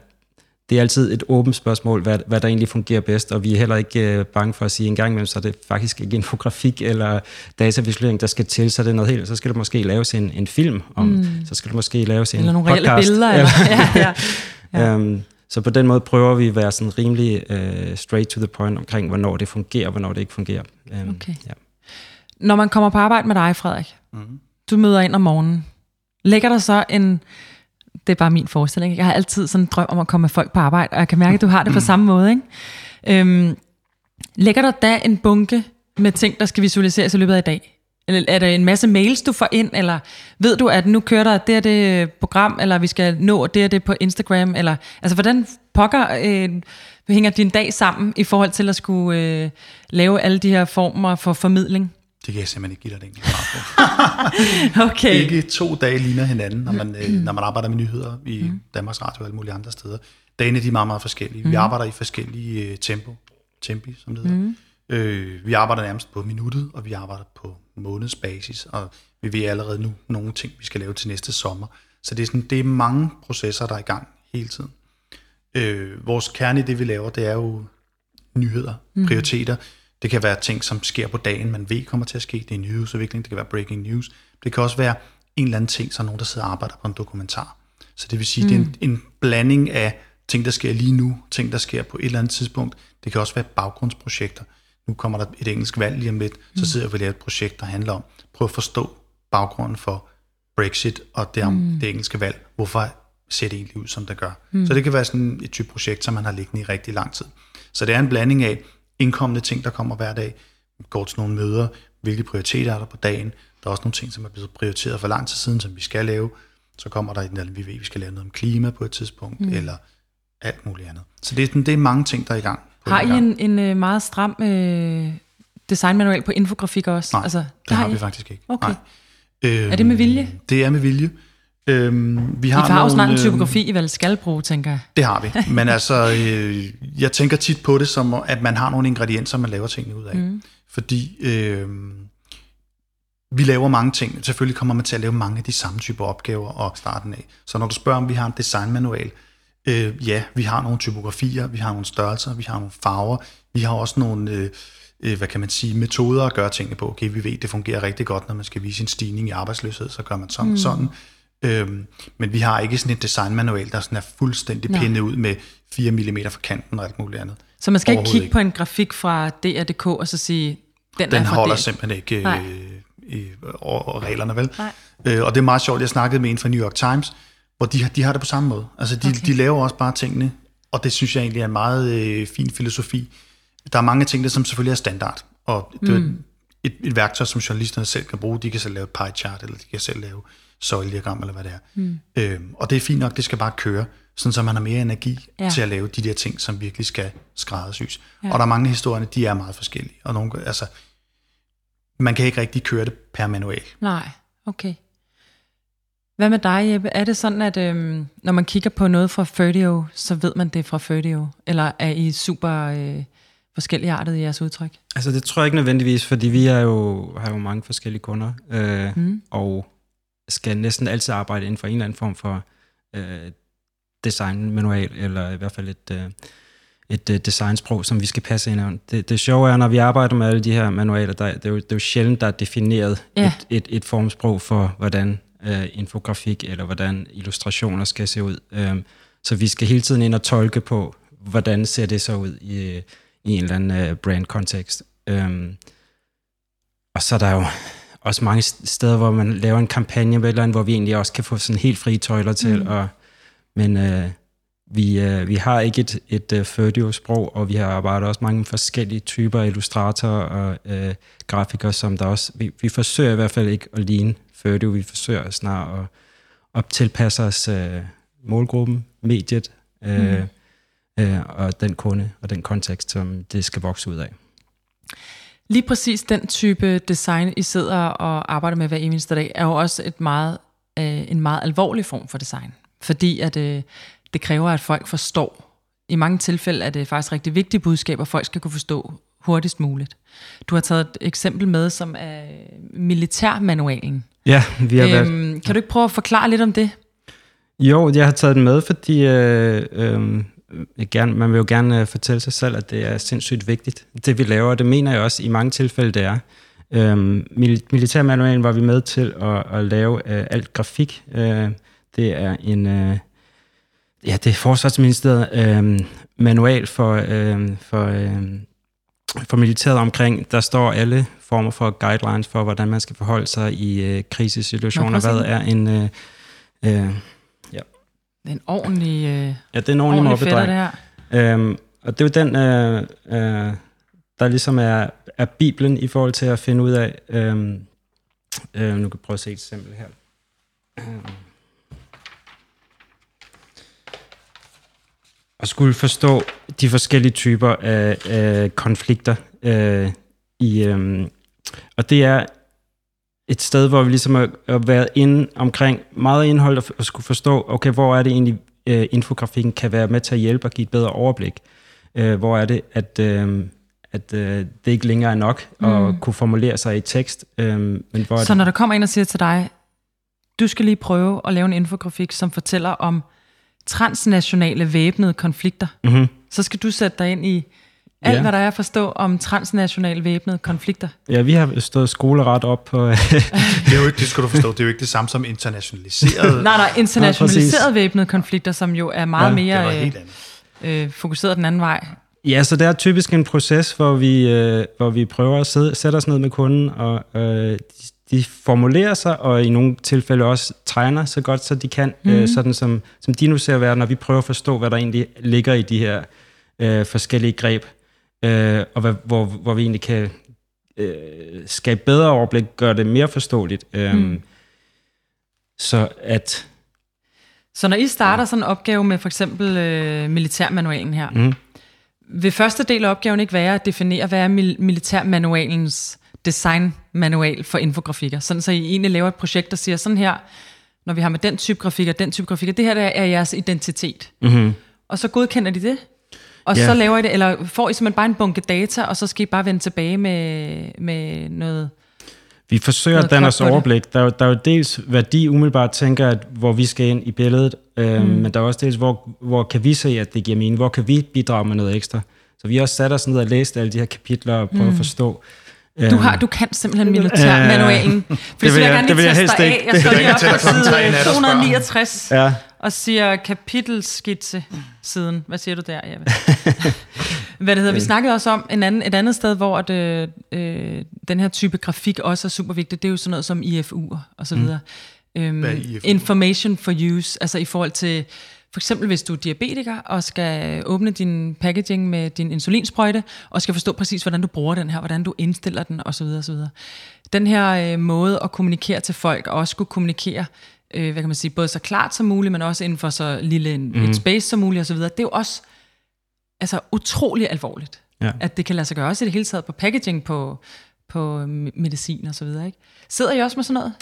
det er altid et åbent spørgsmål, hvad, hvad der egentlig fungerer bedst, og vi er heller ikke øh, bange for at sige en gang imellem, så er det faktisk ikke infografik eller datavisualisering, der skal til, så er det noget helt, så skal der måske laves en, en film om, mm. så skal der måske laves en Eller nogle podcast. reelle billeder? Eller, ja, ja. ja. Øhm, så på den måde prøver vi at være sådan rimelig uh, straight to the point omkring, hvornår det fungerer, og hvornår det ikke fungerer. Um, Okay. Ja. Når man kommer på arbejde med dig, Frederik, Mhm. du møder ind om morgenen, lægger der så en Det er bare min forestilling. Jeg har altid sådan en drøm om at komme med folk på arbejde, og jeg kan mærke, at du har det på samme måde. Ikke? Øhm, lægger der da en bunke med ting, der skal visualiseres i løbet af i dag? Eller er der en masse mails, du får ind, eller ved du, at nu kører der det og det program, eller vi skal nå det og det på Instagram, eller altså hvordan pokker øh, hænger din dag sammen i forhold til at skulle øh, lave alle de her former for formidling? Det kan jeg simpelthen ikke give dig det enkelt okay. Ikke to dage ligner hinanden, når man, øh, når man arbejder med nyheder i mm. Danmarks Radio og alle mulige andre steder. Dagene de er meget, meget forskellige. Mm. Vi arbejder i forskellige øh, tempo, tempi, som det hedder. Mm. Øh, vi arbejder nærmest på minuttet, og vi arbejder på månedsbasis, og vi ved allerede nu nogle ting, vi skal lave til næste sommer. Så det er, sådan, det er mange processer, der er i gang hele tiden. Øh, vores kerne i det, vi laver, det er jo nyheder, mm. prioriteter. Det kan være ting, som sker på dagen, man ved kommer til at ske. Det er nyhedsudvikling, det kan være breaking news. Det kan også være en eller anden ting, så nogen, der sidder og arbejder på en dokumentar. Så det vil sige, mm. det er en, en blanding af ting, der sker lige nu, ting, der sker på et eller andet tidspunkt. Det kan også være baggrundsprojekter. Nu kommer der et engelsk valg lige om lidt, mm. så sidder vi og laver et projekt, der handler om, prøv at forstå baggrunden for Brexit og det, om mm. det engelske valg. Hvorfor ser det egentlig ud, som det gør? Mm. Så det kan være sådan et type projekt, som man har liggende i rigtig lang tid. Så det er en blanding af indkommende ting, der kommer hver dag, går til nogle møder, hvilke prioriteter er der på dagen. Der er også nogle ting, som er blevet prioriteret for lang tid siden, som vi skal lave. Så kommer der en, vi ved, vi skal lave noget om klima på et tidspunkt, mm. eller alt muligt andet. Så det, det er mange ting, der er i gang. Har I en, en øh, meget stram øh, designmanual på infografik også? Nej, altså, det har, har vi faktisk ikke. Okay. Nej. Øhm, er det med vilje? Det er med vilje. Øhm, vi har, I har snart en typografi, I vel skal bruge, tænker jeg. Det har vi, men altså, øh, jeg tænker tit på det som, at man har nogle ingredienser, man laver tingene ud af. Mm. Fordi øh, vi laver mange ting. Selvfølgelig kommer man til at lave mange af de samme typer opgaver og starten af. Så når du spørger, om vi har en designmanual, øh, ja, vi har nogle typografier, vi har nogle størrelser, vi har nogle farver, vi har også nogle... Øh, øh, hvad kan man sige, metoder at gøre tingene på. Okay, vi ved, det fungerer rigtig godt, når man skal vise en stigning i arbejdsløshed, så gør man sådan mm. sådan. Øhm, men vi har ikke sådan et designmanual, der sådan er fuldstændig Nej. pindet ud med 4 mm fra kanten og alt muligt andet. Så man skal ikke kigge ikke. på en grafik fra DR.dk og så sige, den, den er holder det. simpelthen ikke øh, i, over reglerne, vel? Nej. Øh, og det er meget sjovt, jeg snakkede med en fra New York Times, hvor de, de har det på samme måde. Altså de, okay. de laver også bare tingene, og det synes jeg egentlig er en meget øh, fin filosofi. Der er mange ting, der som selvfølgelig er standard, og det mm. er et, et værktøj, som journalisterne selv kan bruge. De kan selv lave et pie chart, eller de kan selv lave søjlediagram, eller hvad det er. Mm. Øhm, og det er fint nok, det skal bare køre, sådan så man har mere energi ja. til at lave de der ting, som virkelig skal skræddersys. Ja. Og der er mange historier, de er meget forskellige. Og nogle, altså, man kan ikke rigtig køre det per manual. Nej, okay. Hvad med dig, Jeppe? Er det sådan, at øhm, når man kigger på noget fra Ferdio, så ved man det fra Ferdio? Eller er I super øh, forskellige artet i jeres udtryk? Altså det tror jeg ikke nødvendigvis, fordi vi er jo, har jo mange forskellige kunder, øh, mm. og skal næsten altid arbejde inden for en eller anden form for øh, designmanual, eller i hvert fald et, øh, et øh, designsprog, som vi skal passe ind i. Det, det sjove er, når vi arbejder med alle de her manualer, der, det, er jo, det er jo sjældent, der er defineret ja. et, et, et formsprog for, hvordan øh, infografik eller hvordan illustrationer skal se ud. Øh, så vi skal hele tiden ind og tolke på, hvordan ser det så ud i, i en eller anden øh, brand-kontekst. Øh, og så er der jo også mange steder, hvor man laver en kampagne med eller andet, hvor vi egentlig også kan få sådan helt frie tøjler til. Mm. Og, men øh, vi, øh, vi har ikke et, et uh, Ferdio-sprog, og vi har arbejdet også mange forskellige typer illustratorer og øh, grafikere, som der også... Vi, vi forsøger i hvert fald ikke at ligne Ferdio. Vi forsøger snart at, at tilpasse os øh, målgruppen, mediet, øh, mm. øh, og den kunde og den kontekst, som det skal vokse ud af. Lige præcis den type design, I sidder og arbejder med hver eneste dag, er jo også et meget, øh, en meget alvorlig form for design. Fordi at, øh, det kræver, at folk forstår. I mange tilfælde er det faktisk rigtig vigtige budskaber, folk skal kunne forstå hurtigst muligt. Du har taget et eksempel med, som er militærmanualen. Ja, vi har øhm, været... Kan du ikke prøve at forklare lidt om det? Jo, jeg har taget den med, fordi øh, øh, gerne, man vil jo gerne øh, fortælle sig selv, at det er sindssygt vigtigt, det vi laver, og det mener jeg også i mange tilfælde, det er. Øhm, militærmanualen var vi med til at, at lave øh, alt grafik. Øh, det er en... Øh, ja, det er Forsvarsministeriet øh, manual for, øh, for, øh, for militæret omkring. Der står alle former for guidelines for, hvordan man skal forholde sig i øh, krisesituationer. Hvad er en... Øh, øh, Det er en ordentlig, øh, Ja, det er en ordentlig ordentlig fætter, det her. Øhm, og det er jo den, øh, øh, der ligesom er, er Bibelen i forhold til at finde ud af, øhm, øh, nu kan jeg prøve at se et eksempel her. Øhm. Og skulle forstå de forskellige typer af, af konflikter øh, i, øhm, og det er et sted, hvor vi ligesom har, været inde omkring meget indhold og, skulle forstå, okay, hvor er det egentlig, øh, infografikken kan være med til at hjælpe og give et bedre overblik. Øh, hvor er det, at, øh, at øh, det ikke længere er nok at kunne formulere sig i tekst. Øh, men hvor Så det, når der kommer en og siger til dig, du skal lige prøve at lave en infografik, som fortæller om transnationale væbnede konflikter, mm-hmm. så skal du sætte dig ind i alt, Ja. hvad der er at forstå om transnationale væbnede konflikter. Ja, vi har stået skoleret op på... Det, er jo ikke, det skal du forstå, det er jo ikke det samme som internationaliseret. Nej, nej, internationaliserede præcis. væbnede konflikter, som jo er meget Ja, mere øh, øh, fokuseret den anden vej. Ja, så det er typisk en proces, hvor vi, øh, hvor vi prøver at sidde, sætte os ned med kunden, og øh, de, formulerer sig, og i nogle tilfælde også tegner så godt, så de kan, mm. øh, sådan som, som de nu ser verden, og vi prøver at forstå, hvad der egentlig ligger i de her øh, forskellige greb, øh, og hvad, hvor, hvor vi egentlig kan øh, skabe bedre overblik, gøre det mere forståeligt. Øh, mm. Så at... Så når I starter sådan en opgave med for eksempel øh, militærmanualen her, Mm. vil første del af opgaven ikke være at definere, hvad er mil- militærmanualens designmanual for infografikker? Sådan så I egentlig laver et projekt, der siger sådan her, når vi har med den type grafikker, den type grafikker, det her der er jeres identitet. Mm-hmm. Og så godkender de det, og Ja. så laver I det, eller får I simpelthen bare en bunke data, og så skal I bare vende tilbage med, med noget... Vi forsøger at danne os overblik. Der er, jo- der er jo dels, hvad de umiddelbart tænker, at, hvor vi skal ind i billedet, øh, mm. men der er også dels, hvor, hvor kan vi se, at det giver mening? Hvor kan vi bidrage med noget ekstra? Så vi har også sat os ned og læst alle de her kapitler og prøvet mm. at forstå. Du, har, du kan simpelthen militærmanualen. For det, vil jeg, jeg- gerne det vil lige jeg teste helst dig ikke. af. Jeg står lige op på side nat og spørger. 269 Ja. og siger kapitelskitse siden. Hvad siger du der, Jeppe? Hvad det hedder, vi snakkede også om en anden, et andet sted, hvor at, øh, øh, den her type grafik også er super vigtig. Det er jo sådan noget som IFU'er og så videre. Øhm, Hvad er IFU? information for use, altså i forhold til, for eksempel hvis du er diabetiker og skal åbne din packaging med din insulinsprøjte, og skal forstå præcis, hvordan du bruger den her, hvordan du indstiller den osv. osv. Den her øh, måde at kommunikere til folk, og også skulle kommunikere, øh, hvad kan man sige, både så klart som muligt, men også inden for så lille en, mm. et space som muligt osv., det er jo også altså, utrolig alvorligt, Ja. at det kan lade sig gøre, også i det hele taget på packaging, på, på me- medicin og så videre. Ikke? Sidder I også med sådan noget?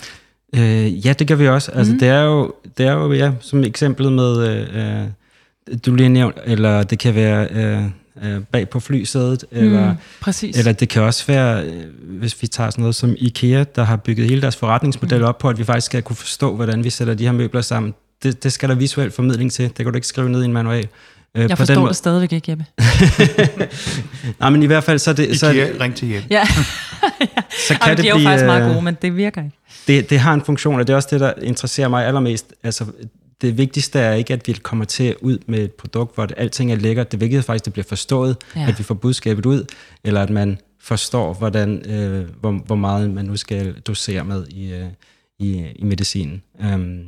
Øh, ja, det gør vi også. Altså, mm. det, er jo, det er jo, ja, som eksemplet med, øh, øh, du lige nævnt, eller det kan være øh, øh, bag på flysædet, eller, Mm, præcis. eller det kan også være, øh, hvis vi tager sådan noget som IKEA, der har bygget hele deres forretningsmodel Mhm. op på, at vi faktisk skal kunne forstå, hvordan vi sætter de her møbler sammen. Det, det skal der visuel formidling til. Det kan du ikke skrive ned i en manual. Øh, jeg forstår det stadigvæk ikke, Jeppe. Nej, men i hvert fald, så, er det, så, IKEA, ring til hjælp. Ja, så kan Jamen, det de er jo blive... faktisk meget gode, men det virker ikke. Det, det har en funktion, og det er også det, der interesserer mig allermest. Altså, det vigtigste er ikke, at vi kommer til ud med et produkt, hvor det, alting er lækkert. Det vigtigste er faktisk, at det bliver forstået, Ja. at vi får budskabet ud, eller at man forstår, hvordan, øh, hvor, hvor meget man nu skal dosere med i, øh, i, i medicinen. Um,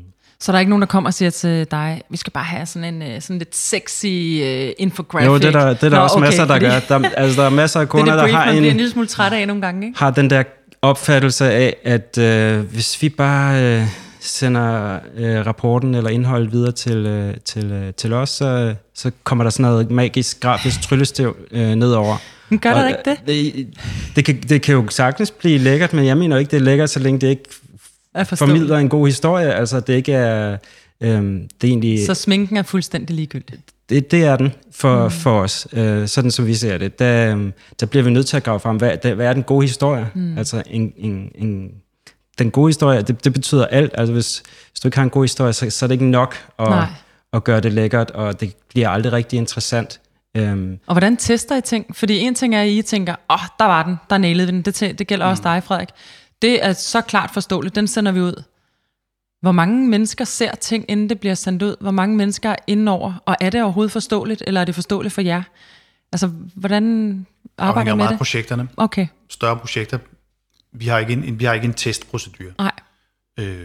Så der er ikke nogen, der kommer og siger til dig, vi skal bare have sådan en øh, sådan lidt sexy uh, infographic. jo, det er der, det er der Nå, også masser, der fordi gør. Der, altså, der er masser af Det er kunder, det brief, der har en en, lille smule træt af nogle gange, ikke? har den der opfattelse af, at øh, hvis vi bare øh, sender øh, rapporten eller indholdet videre til, øh, til, øh, til os, så, så kommer der sådan noget magisk grafisk tryllestav øh, nedover. Men gør der ikke det? Det, det, kan, det kan jo sagtens blive lækkert, men jeg mener ikke, det er lækkert, så længe det ikke formidler en god historie. Altså, det ikke er... Øhm, det er egentlig... Så sminken er fuldstændig ligegyldig. Det, det er den for, mm. for os, øh, sådan som vi ser det. Der, øhm, der bliver vi nødt til at grave frem, hvad, der, hvad er den gode historie? Mm. Altså, en, en, en, den gode historie, det, det betyder alt. Altså, hvis, hvis du ikke har en god historie, så, så er det ikke nok at, Nej. at gøre det lækkert, og det bliver aldrig rigtig interessant. Øhm, Og hvordan tester I ting? Fordi en ting er, at I tænker, åh, oh, der var den, der nailede vi den. Det, det gælder mm. også dig, Frederik. Det er så klart forståeligt, den sender vi ud. Hvor mange mennesker ser ting, inden det bliver sendt ud? Hvor mange mennesker er inde over? Og er det overhovedet forståeligt, eller er det forståeligt for jer? Altså, hvordan arbejder I med meget det? projekterne. Okay, Større projekter, vi har ikke en, vi har ikke en testprocedur. nej. Øh,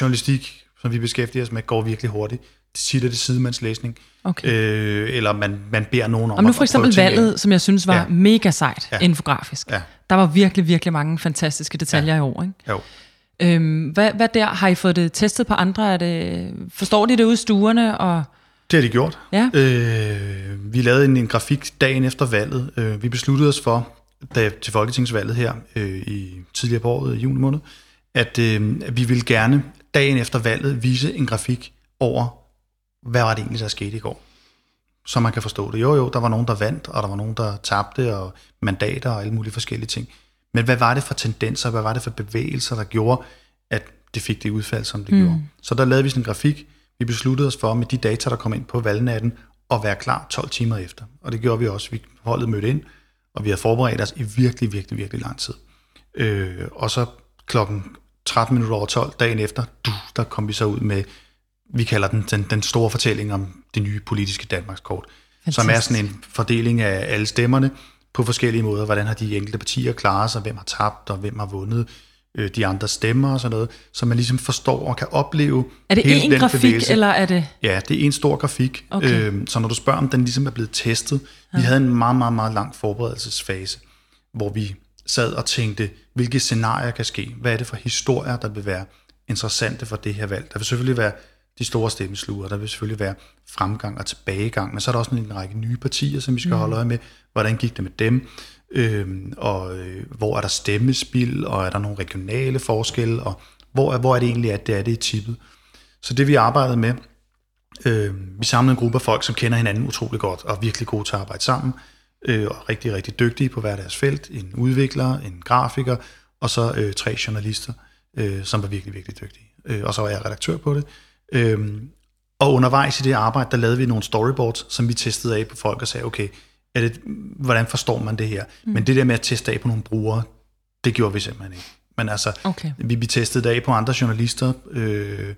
journalistik, som vi beskæftiger os med, går virkelig hurtigt. Det siger det sidemandslæsning. Okay. Øh, eller man, man beder nogen om Om nu for eksempel af. valget, som jeg synes var ja. Mega sejt. Ja. infografisk. Ja. Der var virkelig, virkelig mange fantastiske detaljer ja. i år. Ikke? Jo. Øhm, hvad, hvad der? Har I fået det testet på andre? Er det, forstår de det ude i stuerne? Og, Det har de gjort. Ja. Øh, vi lavede en, en grafik dagen efter valget. Øh, vi besluttede os for, da, til folketingsvalget her øh, i tidligere på året, i juni måned, at, øh, at vi ville gerne dagen efter valget vise en grafik over, hvad var det egentlig, der skete i går. Så man kan forstå det. Jo, jo, der var nogen, der vandt, og der var nogen, der tabte, og mandater og alle mulige forskellige ting. Men hvad var det for tendenser, hvad var det for bevægelser, der gjorde, at det fik det udfald, som det mm. gjorde? Så der lavede vi sådan en grafik. Vi besluttede os for, med de data, der kom ind på valgnatten, at være klar 12 timer efter. Og det gjorde vi også. Vi holdet mødte ind, og vi har forberedt os i virkelig, virkelig, virkelig lang tid. Øh, og så klokken 13 minutter over 12, dagen efter, du, der kom vi så ud med, vi kalder den, den, den store fortælling om det nye politiske Danmarkskort, som er Fantastisk. sådan en fordeling af alle stemmerne på forskellige måder. Hvordan har de enkelte partier klaret sig, hvem har tabt, og hvem har vundet øh, de andre stemmer og sådan noget, så man ligesom forstår og kan opleve er det hele én den grafik, bevægelse. eller er det... Ja, det er en stor grafik. Okay. Øhm, så når du spørger, om den ligesom er blevet testet, ja. vi havde en meget, meget, meget lang forberedelsesfase, hvor vi sad og tænkte, hvilke scenarier kan ske? Hvad er det for historier, der vil være interessante for det her valg? Der vil selvfølgelig være de store stemmesluger, der vil selvfølgelig være fremgang og tilbagegang, men så er der også en række nye partier, som vi skal mm. holde øje med. Hvordan gik det med dem? Øhm, og øh, hvor er der stemmespil, og er der nogle regionale forskelle, og hvor er, hvor er det egentlig, at det er det i tippet? Så det vi arbejdede med, øh, vi samlede en gruppe af folk, som kender hinanden utrolig godt, og er virkelig gode til at arbejde sammen, øh, og rigtig, rigtig dygtige på hver deres felt. En udvikler, en grafiker, og så øh, tre journalister, øh, som var virkelig, virkelig dygtige. Øh, og så var jeg redaktør på det. Øh, og undervejs i det arbejde, der lavede vi nogle storyboards, som vi testede af på folk og sagde, okay, er det, hvordan forstår man det her? Mm. Men det der med at teste af på nogle brugere, det gjorde vi simpelthen ikke. Men altså, Okay. vi, vi testede det af på andre journalister. Øh,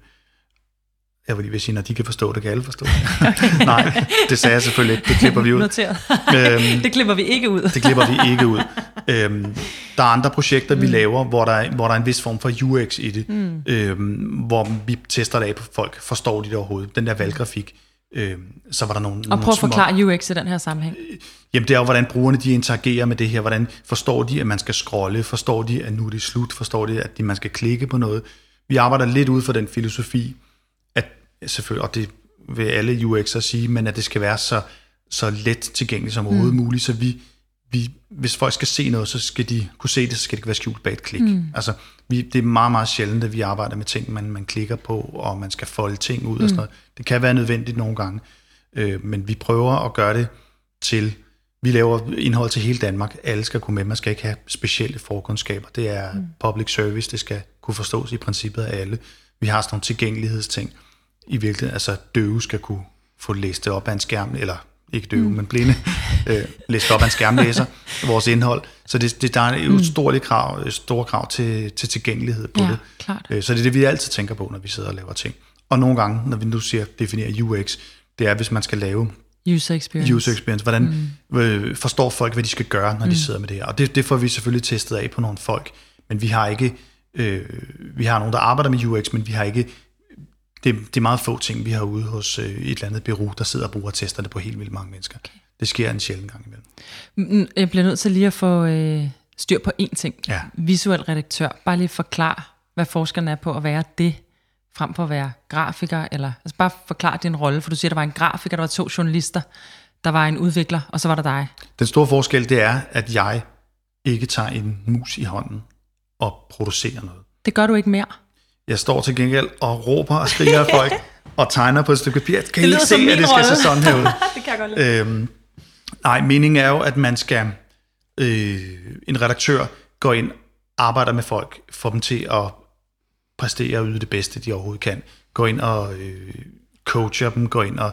jeg vil lige vil sige, når de kan forstå det, kan alle forstå det. Nej, det sagde jeg selvfølgelig ikke. Det klipper vi ud. Noteret. Øhm, det klipper vi ikke ud. det klipper vi ikke ud. Øhm, der er andre projekter, vi laver, hvor der, er, hvor der er en vis form for UX i det, mm. øhm, hvor vi tester det af på folk. Forstår de det overhovedet? Den der valggrafik. Øhm, så var der nogle, Og prøv at små- forklare UX i den her sammenhæng. Jamen det er jo, hvordan brugerne de interagerer med det her. Hvordan forstår de, at man skal scrolle? Forstår de, at nu er det slut? Forstår de, at man skal klikke på noget? Vi arbejder lidt ud fra den filosofi, at selvfølgelig, og det vil alle UX'er sige, men at det skal være så, så let tilgængeligt som overhovedet mm. muligt, så vi, vi, hvis folk skal se noget, så skal de kunne se det, så skal det ikke være skjult bag et klik. Mm. Altså, vi, det er meget, meget sjældent, at vi arbejder med ting, man, man klikker på, og man skal folde ting ud mm. og sådan noget. Det kan være nødvendigt nogle gange, øh, men vi prøver at gøre det til, vi laver indhold til hele Danmark. Alle skal kunne med. Man skal ikke have specielle forkundskaber. Det er mm. public service. Det skal kunne forstås i princippet af alle. Vi har sådan nogle tilgængelighedsting. I virkeligheden, altså døve skal kunne få læst det op af en skærm, eller ikke døve, mm. men blinde, øh, læst op af en skærmlæser, vores indhold. Så det, det, der er jo et stort krav, et stort krav til, til tilgængelighed på Ja, det. klart. Øh, Så det er det, vi altid tænker på, når vi sidder og laver ting. Og nogle gange, når vi nu siger, definerer UX, det er, hvis man skal lave User experience. user experience. Hvordan mm. øh, forstår folk, hvad de skal gøre, når mm. de sidder med det her? Og det, det får vi selvfølgelig testet af på nogle folk. Men vi har ikke, øh, vi har nogen, der arbejder med UX, men vi har ikke, det, det er meget få ting, vi har ude hos øh, et eller andet bureau, der sidder og bruger testerne på helt vildt mange mennesker. Okay. Det sker en sjældent gang imellem. Mm, Jeg bliver nødt til lige at få øh, styr på én ting. Ja. Visuel redaktør. Bare lige forklar, hvad forskeren er på at være det, frem for at være grafiker. Eller, altså bare forklar din rolle, for du siger, der var en grafiker, der var to journalister, der var en udvikler, og så var der dig. Den store forskel, det er, at jeg ikke tager en mus i hånden og producerer noget. Det gør du ikke mere. Jeg står til gengæld og råber og skriger af folk og tegner på et stykke papir. Kan I ikke se, at det skal rolle. se sådan her ud? det kan jeg godt lide. Øhm, nej, meningen er jo, at man skal, øh, en redaktør går ind, arbejder med folk, får dem til at præstere og yde det bedste, de overhovedet kan. Går ind og øh, coacher dem, går ind og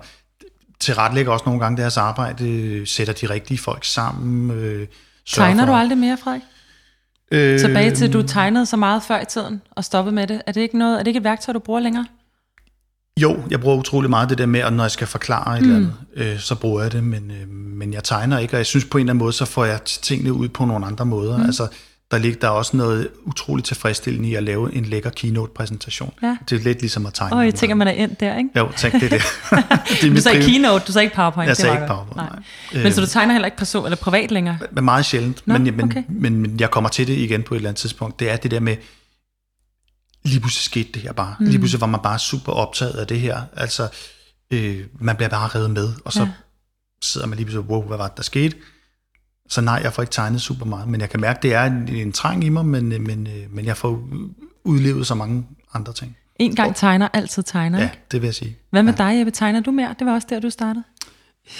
tilrettelægger også nogle gange deres arbejde, øh, sætter de rigtige folk sammen. Øh, Tegner for- du aldrig mere, Frederik? Øh, Tilbage til, du tegnede så meget før i tiden, og stoppede med det. Er det ikke, noget, er det ikke et værktøj, du bruger længere? Jo, jeg bruger utrolig meget det der med, at når jeg skal forklare et mm. eller andet, øh, så bruger jeg det, men, øh, men jeg tegner ikke, og jeg synes på en eller anden måde, så får jeg tingene ud på nogle andre måder. Mm. Altså, der ligger der er også noget utroligt tilfredsstillende i at lave en lækker keynote-præsentation. Ja. Det er lidt ligesom at tegne. Åh, jeg tænker, man er ind der, ikke? Jo, tænk det er det. det er Du sagde keynote, du sagde ikke PowerPoint. Jeg sagde ikke. PowerPoint, Nej. nej. Men så du tegner heller ikke person eller privat længere? Men meget sjældent, Nå, men, men, okay. men, men jeg kommer til det igen på et eller andet tidspunkt. Det er det der med, lige pludselig skete det her bare. Mm. Lige pludselig var man bare super optaget af det her. Altså, øh, man bliver bare revet med, og så ja. sidder man lige pludselig, wow, hvad var det, der skete? Så nej, jeg får ikke tegnet super meget, men jeg kan mærke, det er en, en trang i mig, men, øh, men, øh, men jeg får udlevet så mange andre ting. En gang tegner, altid tegner. Ja, ikke? det vil jeg sige. Hvad med dig, Jeppe? Tegner du mere? Det var også der, du startede.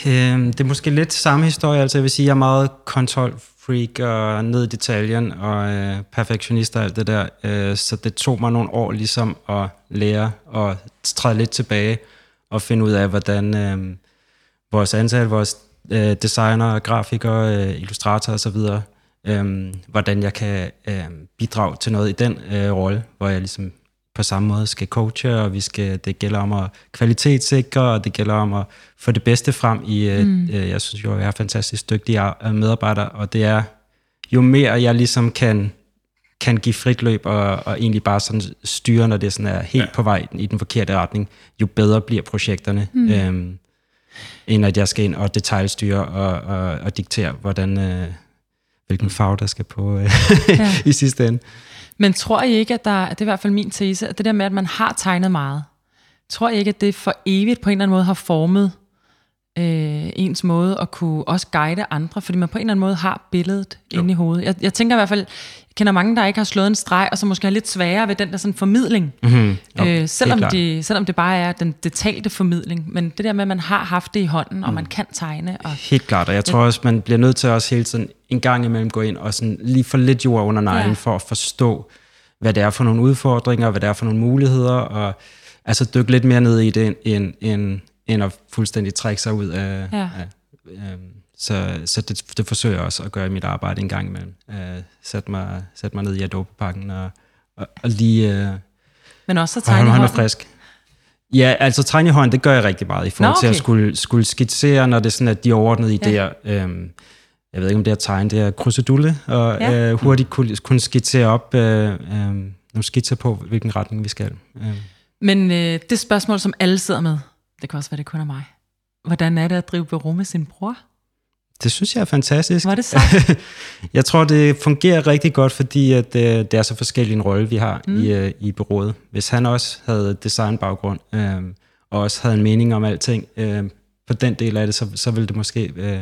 Øhm, det er måske lidt samme historie, altså jeg vil sige, jeg er meget kontrolfreak og ned i detaljen og øh, perfektionist og alt det der, øh, så det tog mig nogle år ligesom at lære og træde lidt tilbage og finde ud af, hvordan øh, vores ansatte, vores øh, designer, grafikere, øh, illustratorer osv., øh, hvordan jeg kan øh, bidrage til noget i den øh, rolle, hvor jeg ligesom på samme måde skal coache, og vi skal, det gælder om at kvalitetssikre, og det gælder om at få det bedste frem i, mm. øh, jeg synes jo, at jeg har fantastisk dygtige ar- medarbejdere, og det er, jo mere jeg ligesom kan, kan give frit løb, og, og egentlig bare sådan styre, når det sådan er helt ja. på vej i den forkerte retning, jo bedre bliver projekterne, mm. øhm, end at jeg skal ind og detaljstyre og, og, og diktere, hvordan, øh, hvilken farve der skal på øh, Ja. i sidste ende. Men tror I ikke, at der, det er i hvert fald min tese, at det der med, at man har tegnet meget, tror I ikke, at det for evigt på en eller anden måde har formet øh, ens måde at kunne også guide andre, fordi man på en eller anden måde har billedet jo. inde i hovedet. Jeg, jeg tænker i hvert fald, jeg kender mange, der ikke har slået en streg, og så måske har lidt sværere ved den der sådan formidling, Mm-hmm. øh, selvom, de, selvom det bare er den detalte formidling. Men det der med, at man har haft det i hånden, og man kan tegne. Og, Helt klart, og jeg tror også, man bliver nødt til også hele tiden en gang imellem gå ind og sådan lige få lidt jord under neglen Ja. ja. for at forstå, hvad det er for nogle udfordringer, hvad det er for nogle muligheder, og altså dykke lidt mere ned i det, end, end, end at fuldstændig trække sig ud af... Ja. af øhm, så så det, det forsøger jeg også at gøre i mit arbejde en gang imellem. Øh, sætte, mig, sætte mig ned i Adobe-pakken og, og, og lige øh, men også at tegne hånden. frisk. Ja, altså tegne hånden, det gør jeg rigtig meget i forhold Nå, til okay. at skulle, skulle skitsere, når det er sådan, at de overordnede Ja. idéer, øhm, jeg ved ikke om det er tegne, det er krusedulle, og ja. øh, hurtigt kunne, kunne skitsere op øh, øh, nogle skitser på, hvilken retning vi skal. Øh. Men øh, det spørgsmål, som alle sidder med, det kan også være, det kun er mig. Hvordan er det at drive bureau med sin bror? Det synes jeg er fantastisk. Var det sejt? jeg tror, det fungerer rigtig godt, fordi at, øh, det er så forskellig en rolle, vi har mm. i, øh, i bureauet. Hvis han også havde designbaggrund, øh, og også havde en mening om alting, øh, på den del af det, så, så ville det måske øh,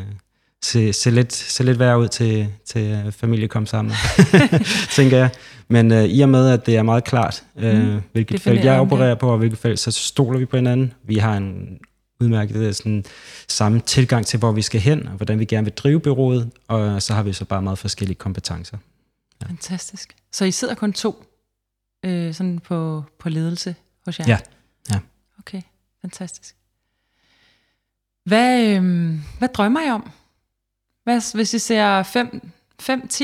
se, se, lidt, se lidt værre ud til, til øh, familie kom sammen, tænker jeg. Men øh, i og med, at det er meget klart, øh, hvilket felt jeg opererer på, og hvilket felt, så stoler vi på hinanden. Vi har en udmærket øh, sådan, samme tilgang til, hvor vi skal hen, og hvordan vi gerne vil drive byrådet, og så har vi så bare meget forskellige kompetencer. Fantastisk. Så I sidder kun to øh, sådan på, på ledelse hos jer? Ja, ja. Okay, fantastisk. Hvad, øh, hvad drømmer I om? Hvad, hvis I ser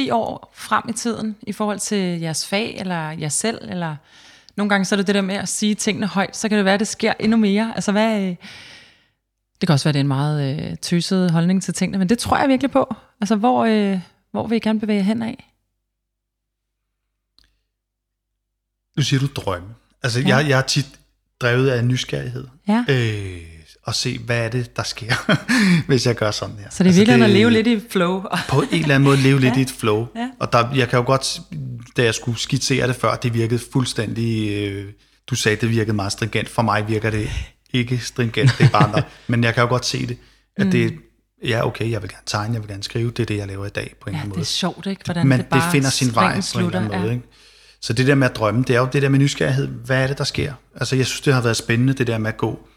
5-10 år frem i tiden i forhold til jeres fag, eller jer selv, eller nogle gange så er det det der med at sige tingene højt, så kan det være, at det sker endnu mere. Altså hvad... Det kan også være, det er en meget øh, tøset holdning til tingene, men det tror jeg virkelig på. Altså hvor, øh, hvor vil I gerne bevæge hen af? Nu siger du drømme. Altså, Ja. jeg, jeg er tit drevet af nysgerrighed. Ja. Øh, og se, hvad er det, der sker, hvis jeg gør sådan her. Så det er virkelig at leve lidt i flow. På en eller anden måde leve lidt Ja. i et flow. Ja. Og der, jeg kan jo godt, da jeg skulle skitsere det før, det virkede fuldstændig, øh, du sagde, det virkede meget stringent. For mig virker det ikke stringent, det er bare der. Men jeg kan jo godt se det, at Mm. det, ja okay, jeg vil gerne tegne, jeg vil gerne skrive, det er det, jeg laver i dag på en Ja, eller anden det måde. er sjovt, ikke? Hvordan Men det bare det finder sin vej på en eller anden måde. Ja. Ikke? Så det der med at drømme, det er jo det der med nysgerrighed. Hvad er det, der sker? Altså jeg synes, det har været spændende, det der med at gå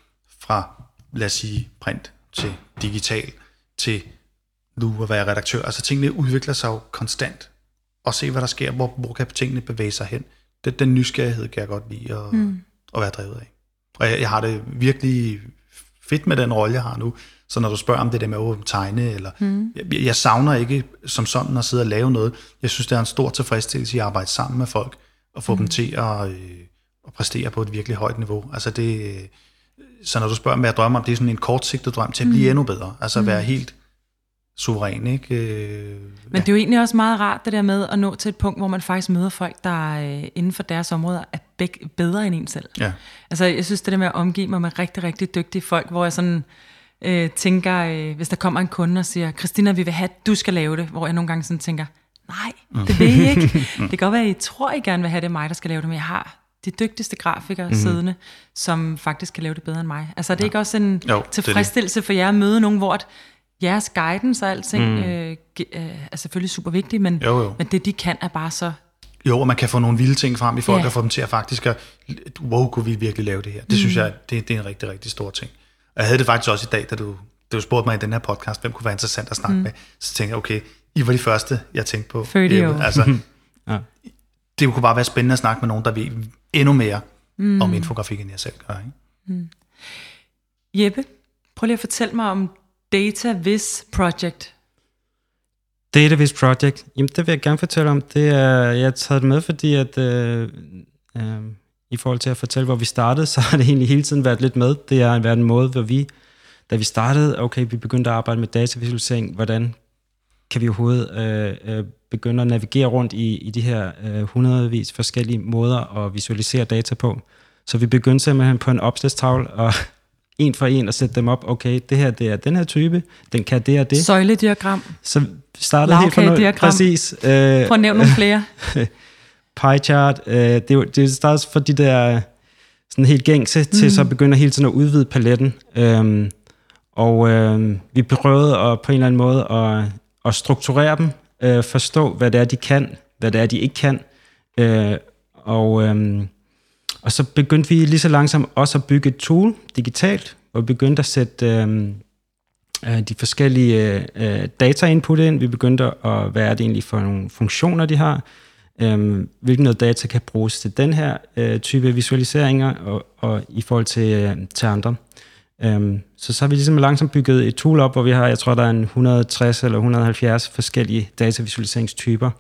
fra, lad os sige, print til digital, til nu at være redaktør. Altså tingene udvikler sig jo konstant. Og se, hvad der sker. Hvor, hvor kan tingene bevæge sig hen? Det, den nysgerrighed kan jeg godt lide at, mm. at være drevet af. Og jeg, jeg har det virkelig fedt med den rolle, jeg har nu. Så når du spørger om det der med at tegne, eller, mm. jeg, jeg savner ikke som sådan at sidde og lave noget. Jeg synes, det er en stor tilfredsstillelse i at arbejde sammen med folk, og få mm. dem til at, øh, at præstere på et virkelig højt niveau. Altså det, øh, så når du spørger, hvad jeg drømmer om, det er sådan en kortsigtet drøm til at blive endnu bedre. Altså at være helt suveræn, ikke? Øh, Men det er jo egentlig også meget rart, det der med at nå til et punkt, hvor man faktisk møder folk, der øh, inden for deres områder er beg- bedre end en selv. ja. Altså, jeg synes, det der med at omgive mig med rigtig, rigtig dygtige folk, hvor jeg sådan øh, tænker, øh, hvis der kommer en kunde og siger, Christina, vi vil have, at du skal lave det, hvor jeg nogle gange sådan tænker, nej, det vil I ikke. det kan godt være, at I tror, I gerne vil have, det mig, der skal lave det, men jeg har de dygtigste grafikere mm-hmm. siddende, som faktisk kan lave det bedre end mig. Altså, er det ja. ikke også en Jo, det er det. tilfredsstillelse for jer at møde nogen, hvor jeres guidance og alting mm. øh, øh, er selvfølgelig super vigtigt, men, Jo, jo. men det, de kan, er bare så... Jo, og man kan få nogle vilde ting frem i folk, Ja. og få dem til at faktisk at, wow, kunne vi virkelig lave det her? Det Mm. synes jeg, det, det er en rigtig, rigtig stor ting. Og jeg havde det faktisk også i dag, da du, da du spurgte mig i den her podcast, hvem kunne være interessant at snakke mm. med. Så tænkte jeg, okay, I var de første, jeg tænkte på. 30 år. Altså, Ja. det kunne bare være spændende at snakke med nogen, der ved endnu mere mm. om infografik, end jeg selv gør. Ikke? Jeppe, prøv lige at fortælle mig om DataVis Project. DataVis Project, jamen det vil jeg gerne fortælle om. Det er, jeg har taget det med, fordi at øh, øh, i forhold til at fortælle, hvor vi startede, så har det egentlig hele tiden været lidt med. Det har været en måde, hvor vi, da vi startede, okay, vi begyndte at arbejde med datavisualisering, hvordan kan vi overhovedet øh, øh, begynde at navigere rundt i, i de her øh, hundredvis forskellige måder at visualisere data på. Så vi begyndte simpelthen på en opslagstavle og en for en at sætte dem op. Okay, det her det er den her type, den kan det og det. Søjlediagram. Så startede helt nul. Lagkagediagram. Præcis. Øh, Prøv at nævne nogle flere. pie chart. Øh, det, er det starter fra de der sådan helt gængse, mm. til så begynder hele tiden at udvide paletten. Øhm, og øh, vi prøvede at, på en eller anden måde at, at strukturere dem, øh, forstå, hvad det er, de kan, hvad det er, de ikke kan. Øh, og, øh, og så begyndte vi lige så langsomt også at bygge et tool digitalt, hvor vi begyndte at sætte øh, øh de forskellige øh, øh, data input ind. Vi begyndte at, hvad er det egentlig for nogle funktioner, de har. Øh, hvilken noget data kan bruges til den her øh, type visualiseringer og, og i forhold til, øh, til andre. Øhm, så så har vi ligesom langsomt bygget et tool op, hvor vi har, jeg tror, der er en 160 eller 170 forskellige datavisualiseringstyper,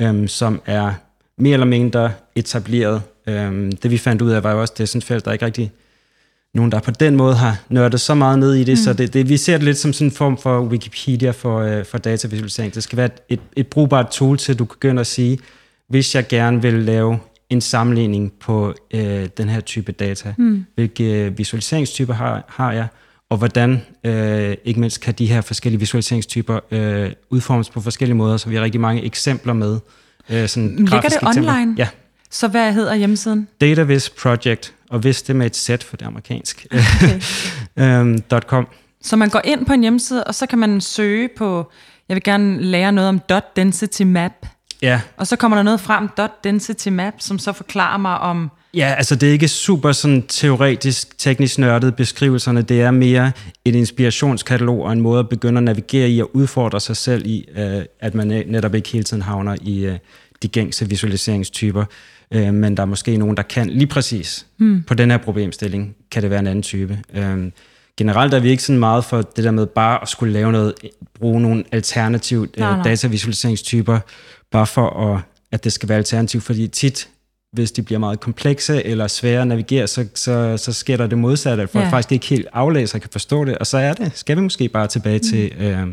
øhm, som er mere eller mindre etableret. Øhm, det vi fandt ud af, var jo også, det er sådan et felt, der ikke rigtig nogen, der på den måde har nørdet så meget ned i det, mm. så det, det, vi ser det lidt som sådan en form for Wikipedia for, øh, for datavisualisering. Det skal være et, et, brugbart tool til, at du kan begynde at sige, hvis jeg gerne vil lave en sammenligning på øh, den her type data, mm. hvilke visualiseringstyper har, har jeg, og hvordan øh, ikke mindst kan de her forskellige visualiseringstyper øh, udformes på forskellige måder, så vi har rigtig mange eksempler med. Øh, sådan Ligger det eksempler. online? Ja, Så hvad hedder hjemmesiden? Dataviz Project, og hvis det med et sæt, for det er amerikansk, øhm, .com. Så man går ind på en hjemmeside, og så kan man søge på, jeg vil gerne lære noget om dot density map, Ja, og så kommer der noget frem, dot density map, som så forklarer mig om, Ja, altså det er ikke super sådan teoretisk, teknisk nørdet beskrivelserne. Det er mere et inspirationskatalog og en måde at begynde at navigere i og udfordre sig selv i, øh, at man netop ikke hele tiden havner i øh, de gængse visualiseringstyper. Øh, men der er måske nogen, der kan lige præcis hmm. på den her problemstilling, kan det være en anden type. Øh, generelt er vi ikke sådan meget for det der med bare at skulle lave noget, bruge nogle alternative øh, nej. datavisualiseringstyper, bare for at, at det skal være alternativ, fordi tit hvis de bliver meget komplekse eller svære at navigere, så, så, så sker der det modsatte, at folk ja. faktisk ikke helt aflæser og kan forstå det, og så er det, skal vi måske bare tilbage mm. til øh,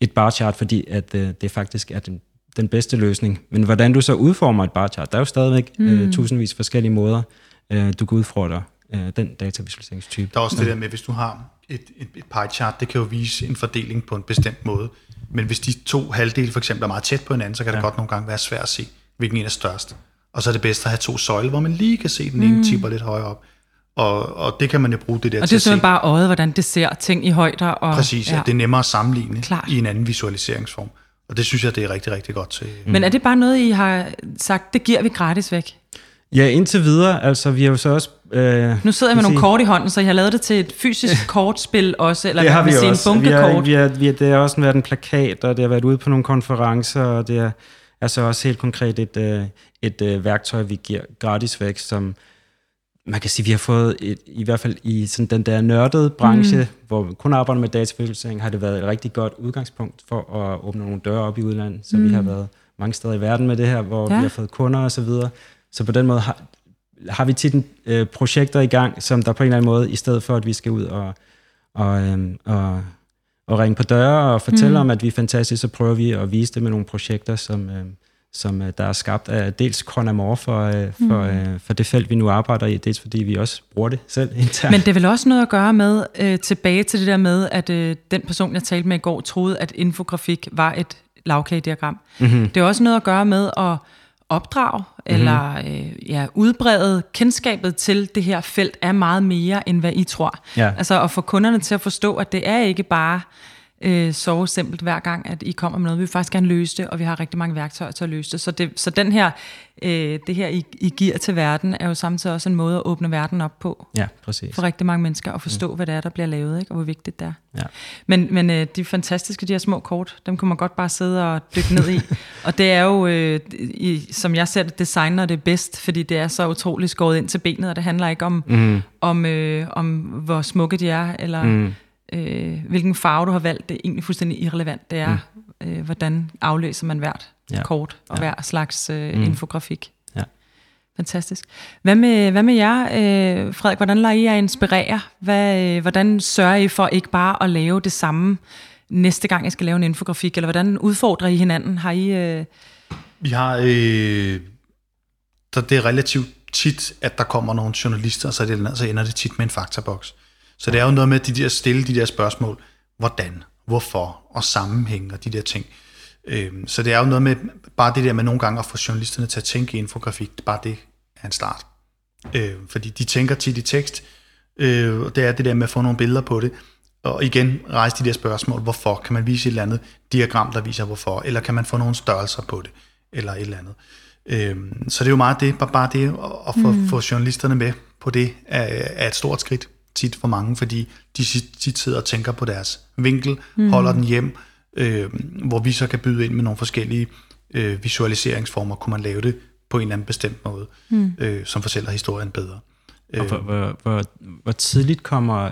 et bar chart, fordi at øh, det faktisk er den, den bedste løsning. Men hvordan du så udformer et bar chart, der er jo stadigvæk mm. øh, tusindvis forskellige måder, øh, du kan udfordre øh, den datavisualiseringstype. Der er også det der med, hvis du har et, et, et pie chart, det kan jo vise en fordeling på en bestemt måde. Men hvis de to halvdele for eksempel er meget tæt på hinanden, så kan det Ja. godt nogle gange være svært at se, hvilken en er størst. Og så er det bedst at have to søjler, hvor man lige kan se, den ene tipper lidt højere op. Og, og det kan man jo bruge det der og det til er at se. simpelthen bare øjet, hvordan det ser ting i højder. Og, Præcis, ja. ja. det er nemmere at sammenligne Klart. i en anden visualiseringsform. Og det synes jeg, det er rigtig, rigtig godt til. Men er det bare noget, I har sagt, det giver vi gratis væk? Ja, indtil videre, altså vi har jo så også... Øh, Nu sidder jeg med nogle sige- kort i hånden, så jeg har lavet det til et fysisk kortspil også, eller det har vi sige, også. en Vi har, bunkekort. vi har, vi har, det har også været en plakat, og det har været ude på nogle konferencer, og det er altså også helt konkret et, øh, et øh, værktøj, vi giver gratis væk, som man kan sige, vi har fået, et, i hvert fald i sådan den der nørdede branche, mm. hvor vi kun arbejder med datavisualisering, har det været et rigtig godt udgangspunkt for at åbne nogle døre op i udlandet, så mm. vi har været mange steder i verden med det her, hvor Ja. vi har fået kunder og så videre. Så på den måde har, har vi tit øh, projekter i gang, som der på en eller anden måde, i stedet for at vi skal ud og, og, øhm, og, at ringe på døre og fortælle mm. om, at vi er fantastiske, så prøver vi at vise det med nogle projekter, som, øh, som øh, der er skabt af dels Conamore for, øh, for, mm. øh, for det felt, vi nu arbejder i, dels fordi vi også bruger det selv internt. Men det er vel også noget at gøre med, øh, tilbage til det der med, at øh, den person, jeg talte med i går, troede, at infografik var et lavkagediagram. Mm-hmm. Det er også noget at gøre med at opdrage mm-hmm. eller øh, ja, udbrede kendskabet til det her felt er meget mere, end hvad I tror. Ja. Altså at få kunderne til at forstå, at det er ikke bare øh, så simpelt hver gang, at I kommer med noget. Vi vil faktisk gerne løse det, og vi har rigtig mange værktøjer til at løse det. Så, det, så den her, øh, det her, I, I giver til verden, er jo samtidig også en måde at åbne verden op på. Ja, præcis. For rigtig mange mennesker at forstå, mm. hvad det er, der bliver lavet, ikke? og hvor vigtigt det er. Ja. Men, men øh, de fantastiske, de her små kort, dem kan man godt bare sidde og dykke ned i. og det er jo, øh, i, som jeg ser det, designer det bedst, fordi det er så utroligt skåret ind til benet, og det handler ikke om, mm. om, øh, om hvor smukke de er, eller... Mm øh, hvilken farve du har valgt, det er egentlig fuldstændig irrelevant. Det er, mm. øh, hvordan aflæser man hvert ja. kort og ja. hver slags øh, mm. infografik. Ja. Fantastisk. Hvad med, hvad med jer, øh, Frederik? Hvordan lader I jer inspirere? Hvad, øh, hvordan sørger I for ikke bare at lave det samme næste gang, jeg skal lave en infografik? Eller hvordan udfordrer I hinanden? Har I... Øh... Vi har... Øh, så det er relativt tit, at der kommer nogle journalister, og så, det, så ender det tit med en faktaboks. Så det er jo noget med de der, stille de der spørgsmål, hvordan, hvorfor og sammenhæng og de der ting. Øhm, så det er jo noget med bare det der med nogle gange at få journalisterne til at tænke i infografik, bare det er en start. Øhm, fordi de tænker tit i tekst, øh, og det er det der med at få nogle billeder på det, og igen rejse de der spørgsmål, hvorfor? Kan man vise et eller andet diagram, der viser hvorfor? Eller kan man få nogle størrelser på det? Eller et eller andet. Øhm, så det er jo meget det, bare det at få, mm. få journalisterne med på det, er, er et stort skridt tit for mange, fordi de tit sidder og tænker på deres vinkel, mm. holder den hjem, øh, hvor vi så kan byde ind med nogle forskellige øh, visualiseringsformer, kunne man lave det på en eller anden bestemt måde, mm. øh, som fortæller historien bedre. Og hvor, hvor, hvor, hvor tidligt kommer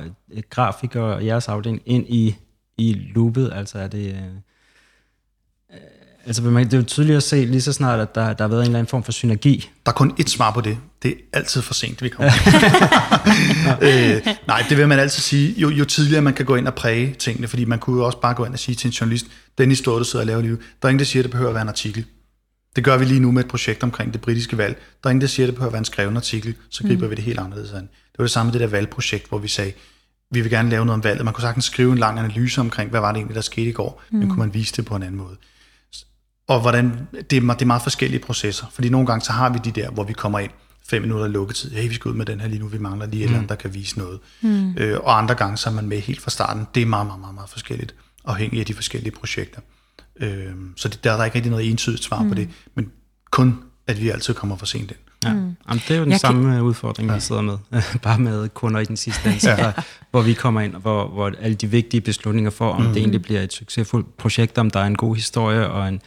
grafikere og jeres afdeling ind i, i loopet? Altså er det... Altså, det er jo tydeligt at se lige så snart, at der, der har været en eller anden form for synergi. Der er kun et svar på det. Det er altid for sent, vi kommer. øh, nej, det vil man altid sige. Jo, jo tidligere man kan gå ind og præge tingene, fordi man kunne jo også bare gå ind og sige til en journalist, den historie, du sidder og laver lige Der er ingen, der siger, at det behøver at være en artikel. Det gør vi lige nu med et projekt omkring det britiske valg. Der er ingen, der siger, at det behøver at være en skreven artikel. Så griber mm. vi det helt anderledes an. Det var det samme med det der valgprojekt, hvor vi sagde, vi vil gerne lave noget om valget. Man kunne sagtens skrive en lang analyse omkring, hvad var det egentlig, der skete i går, mm. men kunne man vise det på en anden måde og hvordan det er, det er meget forskellige processer. Fordi nogle gange så har vi de der, hvor vi kommer ind fem minutter lukketid. Hey, vi skal ud med den her lige nu, vi mangler lige et mm. eller andet, der kan vise noget. Mm. Øh, og andre gange så er man med helt fra starten. Det er meget, meget, meget, meget forskelligt, afhængig af de forskellige projekter. Øh, så det, der er der ikke rigtig noget entydigt svar mm. på det, men kun, at vi altid kommer for sent ind. Ja. Mm. Jamen, det er jo den jeg samme kan... udfordring, vi ja. sidder med, bare med kunder i den sidste ende, ja. hvor vi kommer ind, hvor, hvor alle de vigtige beslutninger for, om mm. det egentlig bliver et succesfuldt projekt, om der er en god historie og en,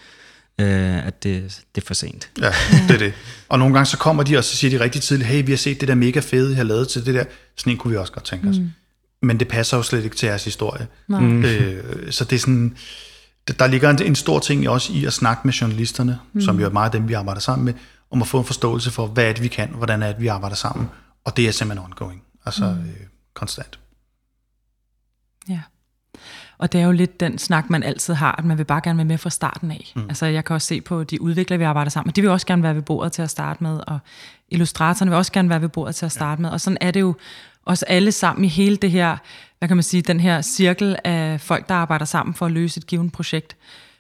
øh, at det, det er for sent. Ja, det er det. Og nogle gange så kommer de, og så siger de rigtig tidligt, hey, vi har set det der mega fede, I har lavet til det der. Sådan en kunne vi også godt tænke os. Mm. Men det passer jo slet ikke til jeres historie. Mm. Øh, så det er sådan, der ligger en, en stor ting også i at snakke med journalisterne, mm. som jo er meget dem, vi arbejder sammen med, om at få en forståelse for, hvad er det, vi kan, og hvordan er det, vi arbejder sammen. Og det er simpelthen ongoing. Altså mm. øh, konstant. Ja. Og det er jo lidt den snak, man altid har, at man vil bare gerne være med fra starten af. Mm. Altså jeg kan også se på de udviklere, vi arbejder sammen med, de vil også gerne være ved bordet til at starte med, og illustratorerne vil også gerne være ved bordet til at starte med. Og sådan er det jo også alle sammen i hele det her, hvad kan man sige, den her cirkel af folk, der arbejder sammen for at løse et givet projekt.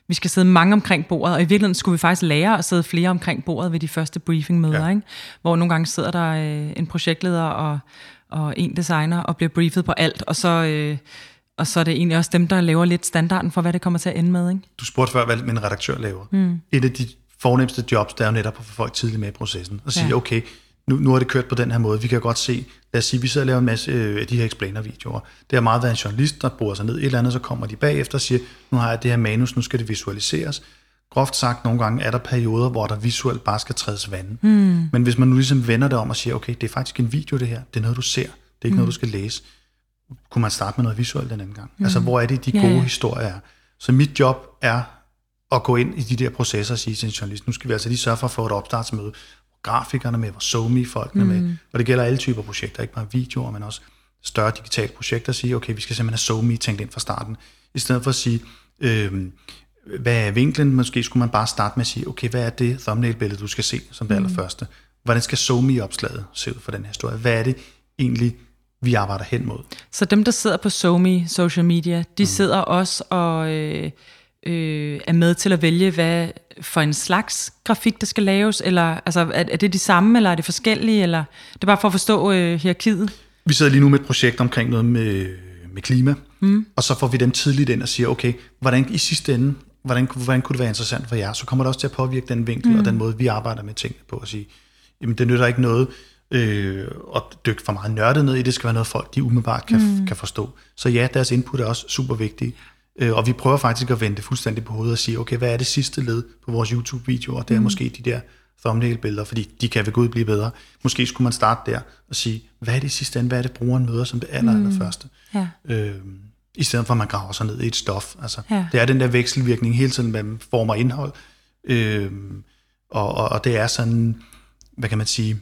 Vi skal sidde mange omkring bordet, og i virkeligheden skulle vi faktisk lære at sidde flere omkring bordet ved de første briefingmøder, ja. ikke? hvor nogle gange sidder der øh, en projektleder og, og en designer og bliver briefet på alt, og så... Øh, og så er det egentlig også dem, der laver lidt standarden for, hvad det kommer til at ende med. Ikke? Du spurgte før, hvad en redaktør laver. Mm. Et af de fornemmeste jobs, der er jo netop at få folk tidligt med i processen. Og sige, ja. okay, nu, nu er det kørt på den her måde. Vi kan godt se, lad os sige, vi sidder og laver en masse øh, af de her explainer-videoer. Det har meget været en journalist, der bruger sig ned et eller andet, så kommer de bagefter og siger, nu har jeg det her manus, nu skal det visualiseres. Groft sagt, nogle gange er der perioder, hvor der visuelt bare skal trædes vand. Mm. Men hvis man nu ligesom vender det om og siger, okay, det er faktisk en video det her, det er noget, du ser, det er ikke mm. noget, du skal læse kunne man starte med noget visuelt den anden gang? Mm. Altså, hvor er det, de gode ja. historier er? Så mit job er at gå ind i de der processer og sige til en journalist, nu skal vi altså lige sørge for at få et opstartsmøde, grafikerne med, hvor somi folkene mm. med, og det gælder alle typer projekter, ikke bare videoer, men også større digitale projekter og sige, okay, vi skal simpelthen have SoMe tænkt ind fra starten, i stedet for at sige, øh, hvad er vinklen? Måske skulle man bare starte med at sige, okay, hvad er det thumbnail-billede, du skal se som det mm. allerførste? Hvordan skal SoMe-opslaget se ud for den her historie? Hvad er det egentlig, vi arbejder hen mod? Så dem, der sidder på SoMe, social media, de mm. sidder også og øh, øh, er med til at vælge, hvad for en slags grafik, der skal laves? Eller altså, er, er det de samme, eller er det forskellige? Eller det er bare for at forstå øh, hierarkiet? Vi sidder lige nu med et projekt omkring noget med, med klima, mm. og så får vi dem tidligt ind og siger, okay, hvordan i sidste ende, hvordan, hvordan kunne det være interessant for jer? Så kommer det også til at påvirke den vinkel mm. og den måde, vi arbejder med tingene på, at sige, jamen det nytter ikke noget øh, at dykke for meget nørdet ned i, det skal være noget folk, de umiddelbart kan, mm. kan forstå. Så ja, deres input er også super vigtige. Øh, og vi prøver faktisk at vende det fuldstændig på hovedet og sige, okay, hvad er det sidste led på vores YouTube-videoer? Det er mm. måske de der thumbnail-billeder, fordi de kan ved Gud blive bedre. Måske skulle man starte der og sige, hvad er det sidste ende? Hvad er det, brugeren møder som det aller, mm. aller første? Ja. Øh, I stedet for, at man graver sig ned i et stof. Altså, ja. Det er den der vekselvirkning hele tiden mellem form og indhold. Øh, og, og, og det er sådan, hvad kan man sige,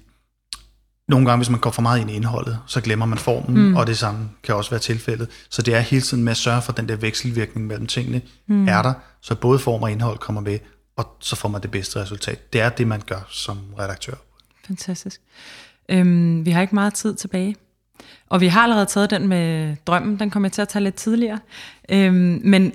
nogle gange, hvis man går for meget ind i indholdet, så glemmer man formen, mm. og det samme kan også være tilfældet. Så det er hele tiden med at sørge for, at den der vekselvirkning mellem tingene mm. er der, så både form og indhold kommer med, og så får man det bedste resultat. Det er det, man gør som redaktør. Fantastisk. Øhm, vi har ikke meget tid tilbage. Og vi har allerede taget den med drømmen, den kommer jeg til at tage lidt tidligere. Øhm, men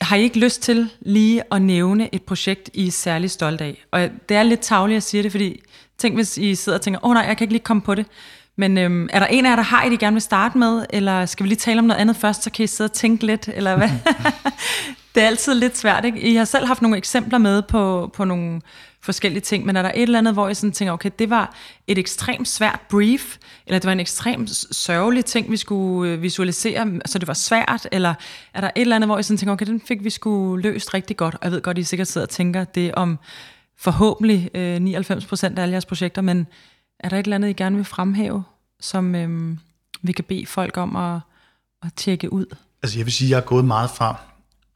har I ikke lyst til lige at nævne et projekt, I er særlig stolt af? Og det er lidt tavligt at sige det, fordi tænk hvis I sidder og tænker, åh oh, nej, jeg kan ikke lige komme på det. Men øhm, er der en af jer, der har I, de gerne vil starte med? Eller skal vi lige tale om noget andet først, så kan I sidde og tænke lidt? Eller hvad? det er altid lidt svært, ikke? I har selv haft nogle eksempler med på, på nogle forskellige ting, men er der et eller andet, hvor I sådan tænker, okay, det var et ekstremt svært brief, eller det var en ekstremt sørgelig ting, vi skulle øh, visualisere, så det var svært, eller er der et eller andet, hvor I sådan tænker, okay, den fik vi skulle løst rigtig godt, og jeg ved godt, I sikkert sidder og tænker det om forhåbentlig øh, 99% af alle jeres projekter, men er der et eller andet, I gerne vil fremhæve, som øh, vi kan bede folk om at, at tjekke ud? Altså jeg vil sige, at jeg er gået meget fra,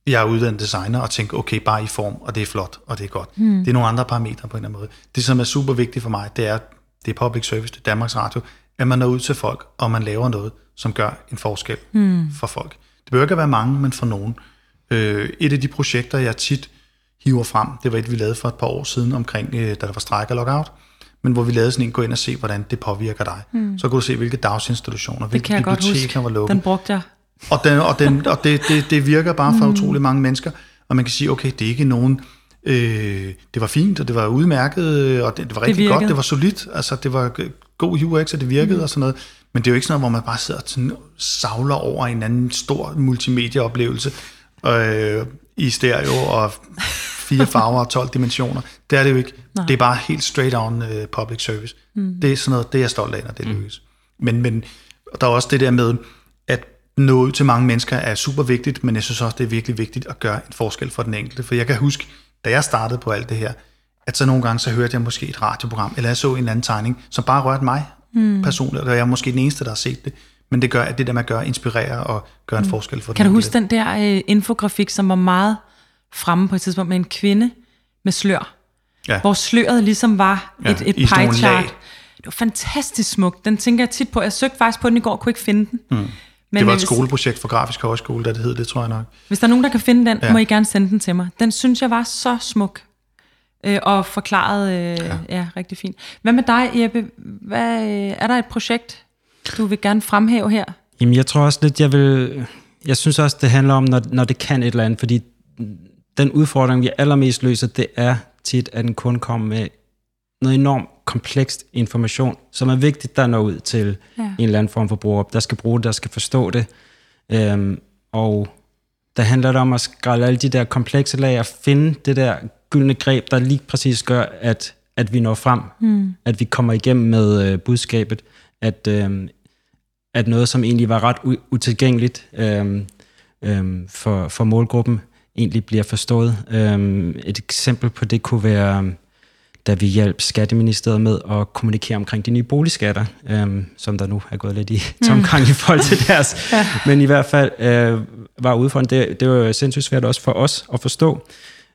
jeg er uddannet designer og tænker, okay, bare i form, og det er flot, og det er godt. Hmm. Det er nogle andre parametre på en eller anden måde. Det, som er super vigtigt for mig, det er, det er public service, det er Danmarks Radio, at man når ud til folk, og man laver noget, som gør en forskel hmm. for folk. Det behøver ikke at være mange, men for nogen. Øh, et af de projekter, jeg tit hiver frem, det var et, vi lavede for et par år siden, omkring, øh, da der var stræk og lockout, men hvor vi lavede sådan en, gå ind og se, hvordan det påvirker dig. Hmm. Så kunne du se, hvilke dagsinstitutioner, hvilke biblioteker var lukket. Den brugte jeg og, den, og, den, og det, det, det virker bare for mm. utrolig mange mennesker. Og man kan sige, okay, det er ikke nogen... Øh, det var fint, og det var udmærket, og det, det var rigtig det godt, det var solidt, altså det var god UX, og det virkede mm. og sådan noget. Men det er jo ikke sådan noget, hvor man bare sidder og sådan, savler over en anden stor multimedia-oplevelse øh, i stereo og fire farver og 12 dimensioner. Det er det jo ikke. Nej. Det er bare helt straight on uh, public service. Mm. Det er sådan noget, det er jeg stolt af, når det mm. lykkes. Men, men der er også det der med, nå ud til mange mennesker er super vigtigt, men jeg synes også, det er virkelig vigtigt at gøre en forskel for den enkelte. For jeg kan huske, da jeg startede på alt det her, at så nogle gange så hørte jeg måske et radioprogram, eller jeg så en eller anden tegning, som bare rørte mig mm. personligt, og jeg er måske den eneste, der har set det. Men det gør, at det der med at gøre, inspirere og gøre en mm. forskel for Kan den du huske den der øh, infografik, som var meget fremme på et tidspunkt med en kvinde med slør? Ja. Hvor sløret ligesom var ja, et, et pie chart. Det var fantastisk smukt. Den tænker jeg tit på. Jeg søgte faktisk på den i går, kunne ikke finde den. Mm. Men det var et skoleprojekt for Grafisk Højskole, da det hed det, tror jeg nok. Hvis der er nogen, der kan finde den, ja. må I gerne sende den til mig. Den synes jeg var så smuk øh, og forklaret øh, ja. ja, rigtig fint. Hvad med dig, Jeppe? Hvad, øh, er der et projekt, du vil gerne fremhæve her? Jamen, jeg tror også lidt, jeg vil... Jeg synes også, det handler om, når, når det kan et eller andet, fordi den udfordring, vi allermest løser, det er tit, at en kunde kommer med noget enormt komplekst information, som er vigtigt, der når ud til ja. en eller anden form for bruger, der skal bruge det, der skal forstå det. Øhm, og der handler det om at skrælle alle de der komplekse lag og finde det der gyldne greb, der lige præcis gør, at, at vi når frem, mm. at vi kommer igennem med øh, budskabet, at, øh, at noget, som egentlig var ret utilgængeligt øh, øh, for, for målgruppen, egentlig bliver forstået. Øh, et eksempel på det kunne være da vi hjalp Skatteministeriet med at kommunikere omkring de nye boligskatter, øhm, som der nu er gået lidt i tomgang mm. i forhold til deres. ja. Men i hvert fald øh, var udfordringen, det, det var sindssygt svært også for os at forstå,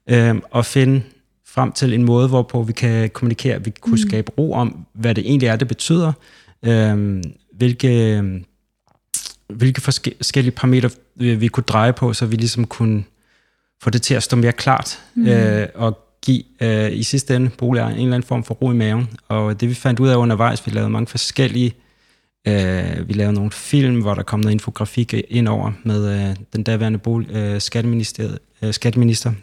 øh, og finde frem til en måde, hvorpå vi kan kommunikere, vi kunne mm. skabe ro om, hvad det egentlig er, det betyder, øh, hvilke hvilke forskellige parametre vi, vi kunne dreje på, så vi ligesom kunne få det til at stå mere klart, mm. øh, og give øh, i sidste ende boligejeren en eller anden form for ro i maven. Og det vi fandt ud af undervejs, vi lavede mange forskellige, øh, vi lavede nogle film, hvor der kom noget infografik ind over med øh, den daværende bolig, øh, skatteminister, øh, skatteminister.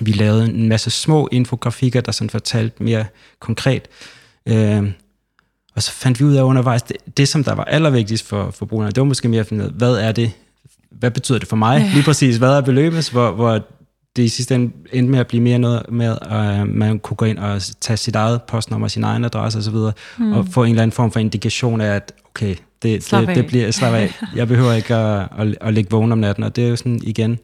Vi lavede en masse små infografikker, der sådan fortalte mere konkret. Øh, og så fandt vi ud af undervejs, det, det som der var allervigtigst for, for brugerne, det var måske mere at finde ud af, hvad er det, hvad betyder det for mig? Ja. Lige præcis, hvad er beløbet, hvor, hvor det i sidste ende endte med at blive mere noget med, at uh, man kunne gå ind og tage sit eget postnummer, sin egen adresse osv., mm. og få en eller anden form for indikation af, at okay, det, det, det bliver slap af. Jeg behøver ikke at, at, at ligge vågen om natten, og det er jo sådan igen...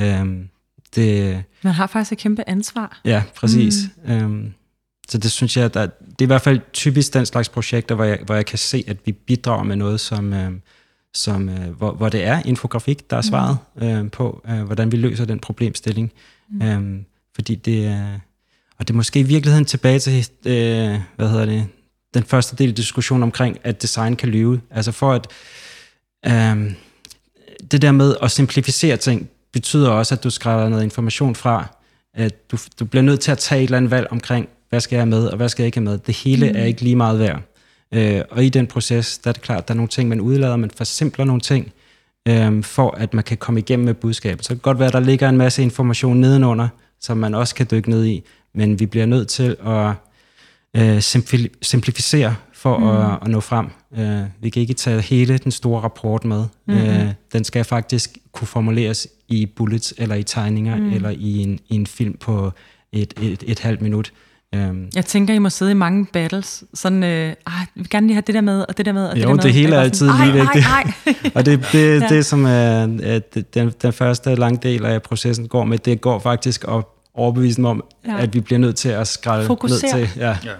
Um, det, man har faktisk et kæmpe ansvar. Ja, præcis. Mm. Um, så det synes jeg, der, det er i hvert fald typisk den slags projekter, hvor jeg, hvor jeg kan se, at vi bidrager med noget, som, øh, som, øh, hvor, hvor det er infografik, der er mm. svaret øh, på, øh, hvordan vi løser den problemstilling. Mm. Øh, fordi det er, og det er måske i virkeligheden tilbage til, øh, hvad hedder det, den første del af diskussionen omkring, at design kan lyve. Altså for at, øh, det der med at simplificere ting, betyder også, at du skræller noget information fra, at du, du bliver nødt til at tage et eller andet valg omkring, hvad skal jeg have med, og hvad skal jeg ikke have med. Det hele mm. er ikke lige meget værd. Øh, og i den proces, der er det klart, der er nogle ting, man udlader, man forsimpler nogle ting, øh, for at man kan komme igennem med budskabet. Så det kan godt være, at der ligger en masse information nedenunder, som man også kan dykke ned i, men vi bliver nødt til at øh, simplificere for mm. at, at nå frem. Øh, vi kan ikke tage hele den store rapport med. Mm-hmm. Øh, den skal faktisk kunne formuleres i bullets, eller i tegninger, mm. eller i en, i en film på et, et, et, et halvt minut. Øhm. Jeg tænker, I må sidde i mange battles, sådan, øh, jeg vil gerne lige have det der med, og det der med, og det jo, der med. det hele er altid lige vigtigt. og det, det, ja. det, som er, at den, den første lange del af processen går med, det går faktisk at overbevise dem om, ja. at vi bliver nødt til at skrælle Fokusere. ned til. Ja. ja.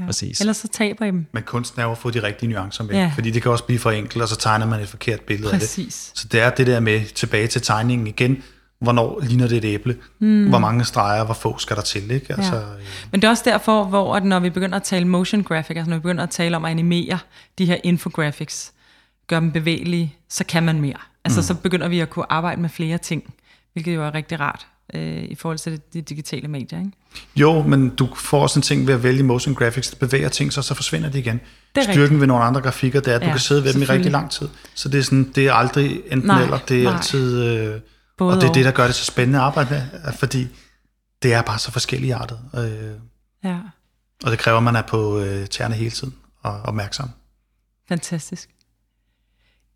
Ja. Præcis. Ellers så taber I dem. Men kunsten er jo at få de rigtige nuancer med, ja. fordi det kan også blive for enkelt, og så tegner man et forkert billede Præcis. af det. Så det er det der med tilbage til tegningen igen, hvornår ligner det et æble, mm. hvor mange streger, hvor få skal der til. Ikke? Altså, ja. øh. Men det er også derfor, hvor at når vi begynder at tale motion graphic, altså når vi begynder at tale om at animere de her infographics, gøre dem bevægelige, så kan man mere. Altså mm. så begynder vi at kunne arbejde med flere ting, hvilket jo er rigtig rart øh, i forhold til de digitale medier. Ikke? Jo, men du får også en ting ved at vælge motion graphics, det bevæger ting, så, så forsvinder det igen. Det Styrken rigtigt. ved nogle andre grafikker, det er, at du ja, kan sidde ved dem i rigtig lang tid. Så det er, sådan, det er aldrig enten nej, eller, det er nej. altid... Øh, Både og det er det, der gør det så spændende at arbejde med, fordi det er bare så forskellige artet. Øh, ja. Og det kræver, at man er på øh, tæerne hele tiden og opmærksom. Fantastisk.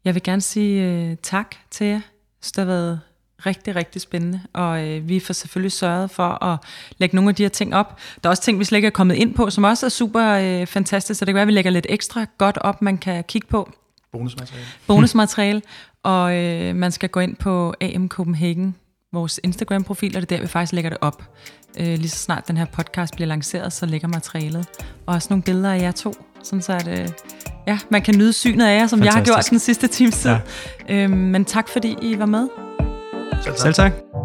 Jeg vil gerne sige øh, tak til jer. Det har været rigtig, rigtig spændende, og øh, vi får selvfølgelig sørget for at lægge nogle af de her ting op. Der er også ting, vi slet ikke er kommet ind på, som også er super øh, fantastisk, så det kan være, at vi lægger lidt ekstra godt op, man kan kigge på. Bonusmateriale. Bonusmateriale. Og øh, man skal gå ind på AM Copenhagen, vores Instagram-profil, og det er der, vi faktisk lægger det op. Øh, lige så snart den her podcast bliver lanceret, så lægger materialet. Og også nogle billeder af jer to, sådan så at, øh, ja, man kan nyde synet af jer, som Fantastisk. jeg har gjort den sidste times tid. Ja. Øh, men tak fordi I var med. Selv tak. Selv tak.